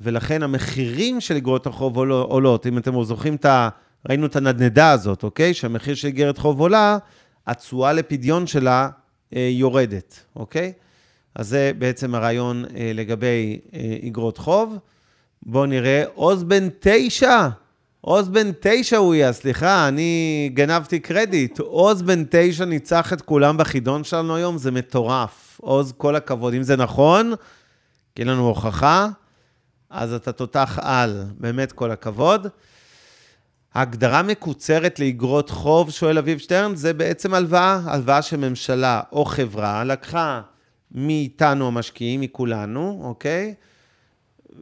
ולכן המחירים של אגרות החוב עולו- עולות. אם אתם זוכרים את ה... ראינו את הנדנדה הזאת, אוקיי? שהמחיר של אגרת חוב עולה, התשואה לפדיון שלה אה, יורדת, אוקיי? אז זה בעצם הרעיון אה, לגבי אה, אגרות חוב. בואו נראה, עוז בן תשע, עוז בן תשע הוא יהיה, סליחה, אני גנבתי קרדיט. עוז בן תשע ניצח את כולם בחידון שלנו היום, זה מטורף. עוז, כל הכבוד. אם זה נכון, כי אין לנו הוכחה, אז אתה תותח על, באמת כל הכבוד. הגדרה מקוצרת לאגרות חוב, שואל אביב שטרן, זה בעצם הלוואה, הלוואה שממשלה או חברה לקחה מאיתנו המשקיעים, מכולנו, אוקיי?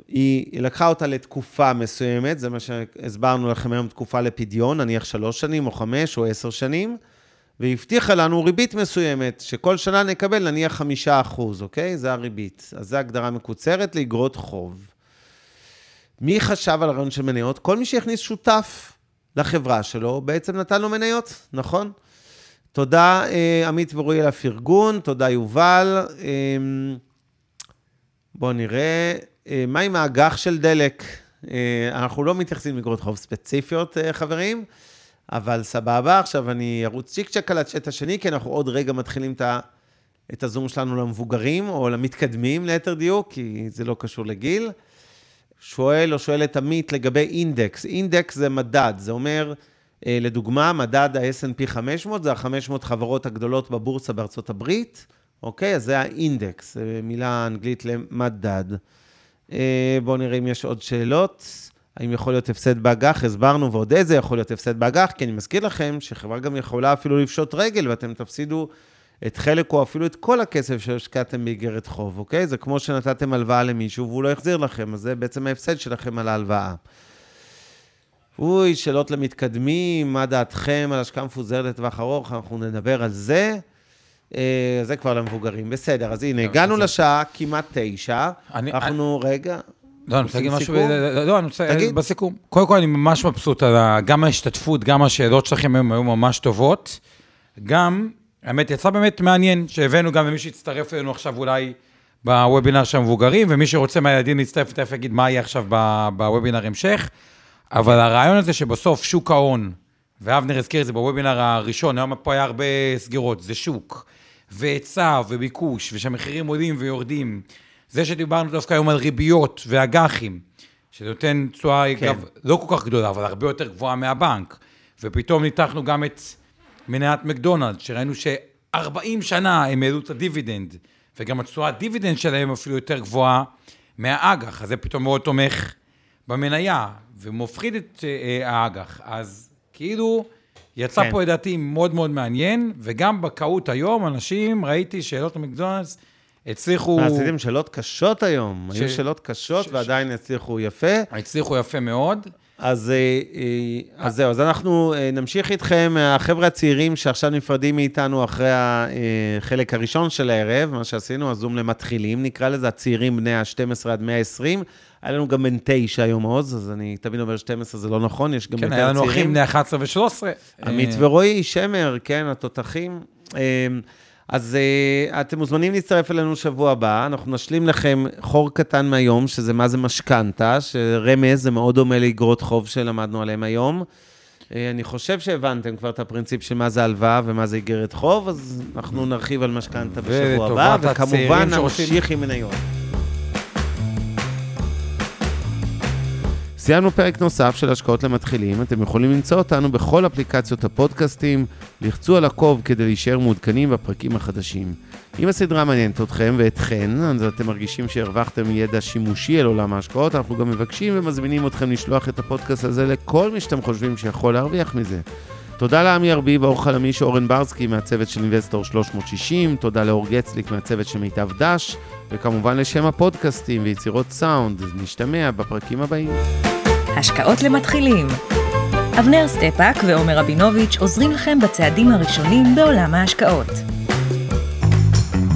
היא לקחה אותה לתקופה מסוימת, זה מה שהסברנו לכם היום, תקופה לפדיון, נניח שלוש שנים או חמש או עשר שנים, והבטיחה לנו ריבית מסוימת, שכל שנה נקבל נניח חמישה אחוז, אוקיי? זה הריבית. אז זו הגדרה מקוצרת לאגרות חוב. מי חשב על הרעיון של מניות? כל מי שהכניס שותף לחברה שלו, בעצם נתן לו מניות, נכון? תודה, אה, עמית ורועי, על הפרגון, תודה, יובל. אה, בואו נראה, אה, מה עם האג"ח של דלק? אה, אנחנו לא מתייחסים לאגרות חוב ספציפיות, אה, חברים, אבל סבבה. עכשיו אני ארוץ צ'יק צ'ק על הצ'אט השני, כי אנחנו עוד רגע מתחילים את, ה, את הזום שלנו למבוגרים, או למתקדמים ליתר דיוק, כי זה לא קשור לגיל. שואל או שואלת עמית לגבי אינדקס. אינדקס זה מדד, זה אומר, אה, לדוגמה, מדד ה-S&P 500, זה ה-500 חברות הגדולות בבורסה בארצות הברית, אוקיי? אז זה האינדקס, מילה אנגלית למדד. אה, בואו נראה אם יש עוד שאלות. האם יכול להיות הפסד באג"ח? הסברנו, ועוד איזה יכול להיות הפסד באג"ח, כי אני מזכיר לכם שחברה גם יכולה אפילו לפשוט רגל, ואתם תפסידו את חלק או אפילו את כל הכסף שהשקעתם באיגרת חוב, אוקיי? זה כמו שנתתם הלוואה למישהו והוא לא החזיר לכם, אז זה בעצם ההפסד שלכם על ההלוואה. אוי, שאלות למתקדמים, מה דעתכם על השקעה מפוזרת לטווח ארוך? אנחנו נדבר על זה. אה, זה כבר למבוגרים. בסדר, אז הנה, הגענו לשעה כמעט תשע. אנחנו, רגע, לא, אני רוצה להגיד משהו, סיכום? לא, אני רוצה, תגיד. בסיכום. קודם כל, אני ממש מבסוט על ה- גם ההשתתפות, גם השאלות שלכם היום היו ממש טובות. גם, האמת, יצא באמת מעניין, שהבאנו גם למי שהצטרף אלינו עכשיו אולי בוובינר של המבוגרים, ומי שרוצה מהילדים להצטרף, תכף יגיד מה יהיה עכשיו בוובינר המשך. אבל הרעיון הזה שבסוף שוק ההון, ואבנר הזכיר את זה בוובינר הראשון, היום פה היה הרבה סגירות, זה שוק, והיצע וביקוש, ושהמחירים עולים ויורדים. זה שדיברנו דווקא היום על ריביות ואג"חים, שזה נותן תשואה, כן. אגב, לא כל כך גדולה, אבל הרבה יותר גבוהה מהבנק. ופתאום ניתחנו גם את מניית מקדונלד, שראינו ש-40 שנה הם העלו את הדיבידנד, וגם התשואת דיבידנד שלהם אפילו יותר גבוהה מהאג"ח, אז זה פתאום מאוד תומך במניה, ומפחיד את אה, אה, האג"ח. אז כאילו, יצא כן. פה לדעתי מאוד מאוד מעניין, וגם בקהות היום, אנשים, ראיתי שאלות למקדונלדס, הצליחו... עשיתם שאלות קשות היום. ש- היו שאלות קשות ש- ועדיין הצליחו יפה. הצליחו יפה מאוד. אז, אה, אה, אז זהו, אז אנחנו אה, נמשיך איתכם, החבר'ה הצעירים שעכשיו נפרדים מאיתנו אחרי החלק הראשון של הערב, מה שעשינו, הזום למתחילים, נקרא לזה הצעירים בני ה-12 עד 120. היה לנו גם בן תשע היום עוז, אז אני תמיד אומר 12 זה לא נכון, יש גם כן, יותר היה לנו אחים צעירים. בני 11 ו-13. עמית ורועי, שמר, כן, התותחים. אה, אז אה, אתם מוזמנים להצטרף אלינו שבוע הבא, אנחנו נשלים לכם חור קטן מהיום, שזה מה זה משכנתה, שרמז זה מאוד דומה לאגרות חוב שלמדנו עליהם היום. אה, אני חושב שהבנתם כבר את הפרינציפ של מה זה הלוואה ומה זה איגרת חוב, אז אנחנו נרחיב על משכנתה בשבוע הבא, וכמובן נמשיך עם מניות. סיימנו פרק נוסף של השקעות למתחילים, אתם יכולים למצוא אותנו בכל אפליקציות הפודקאסטים, לחצו על עקוב כדי להישאר מעודכנים בפרקים החדשים. אם הסדרה מעניינת אתכם ואתכן, אז אתם מרגישים שהרווחתם ידע שימושי על עולם ההשקעות, אנחנו גם מבקשים ומזמינים אתכם לשלוח את הפודקאסט הזה לכל מי שאתם חושבים שיכול להרוויח מזה. תודה לעמי ארביב, האור חלמיש אורן ברסקי מהצוות של אינבסטור 360, תודה לאור גצליק מהצוות של מיטב דש, וכמובן לשם הפודקאסטים ויצירות סאונד. נשתמע בפרקים הבאים. השקעות למתחילים. אבנר סטפאק ועומר רבינוביץ' עוזרים לכם בצעדים הראשונים בעולם ההשקעות.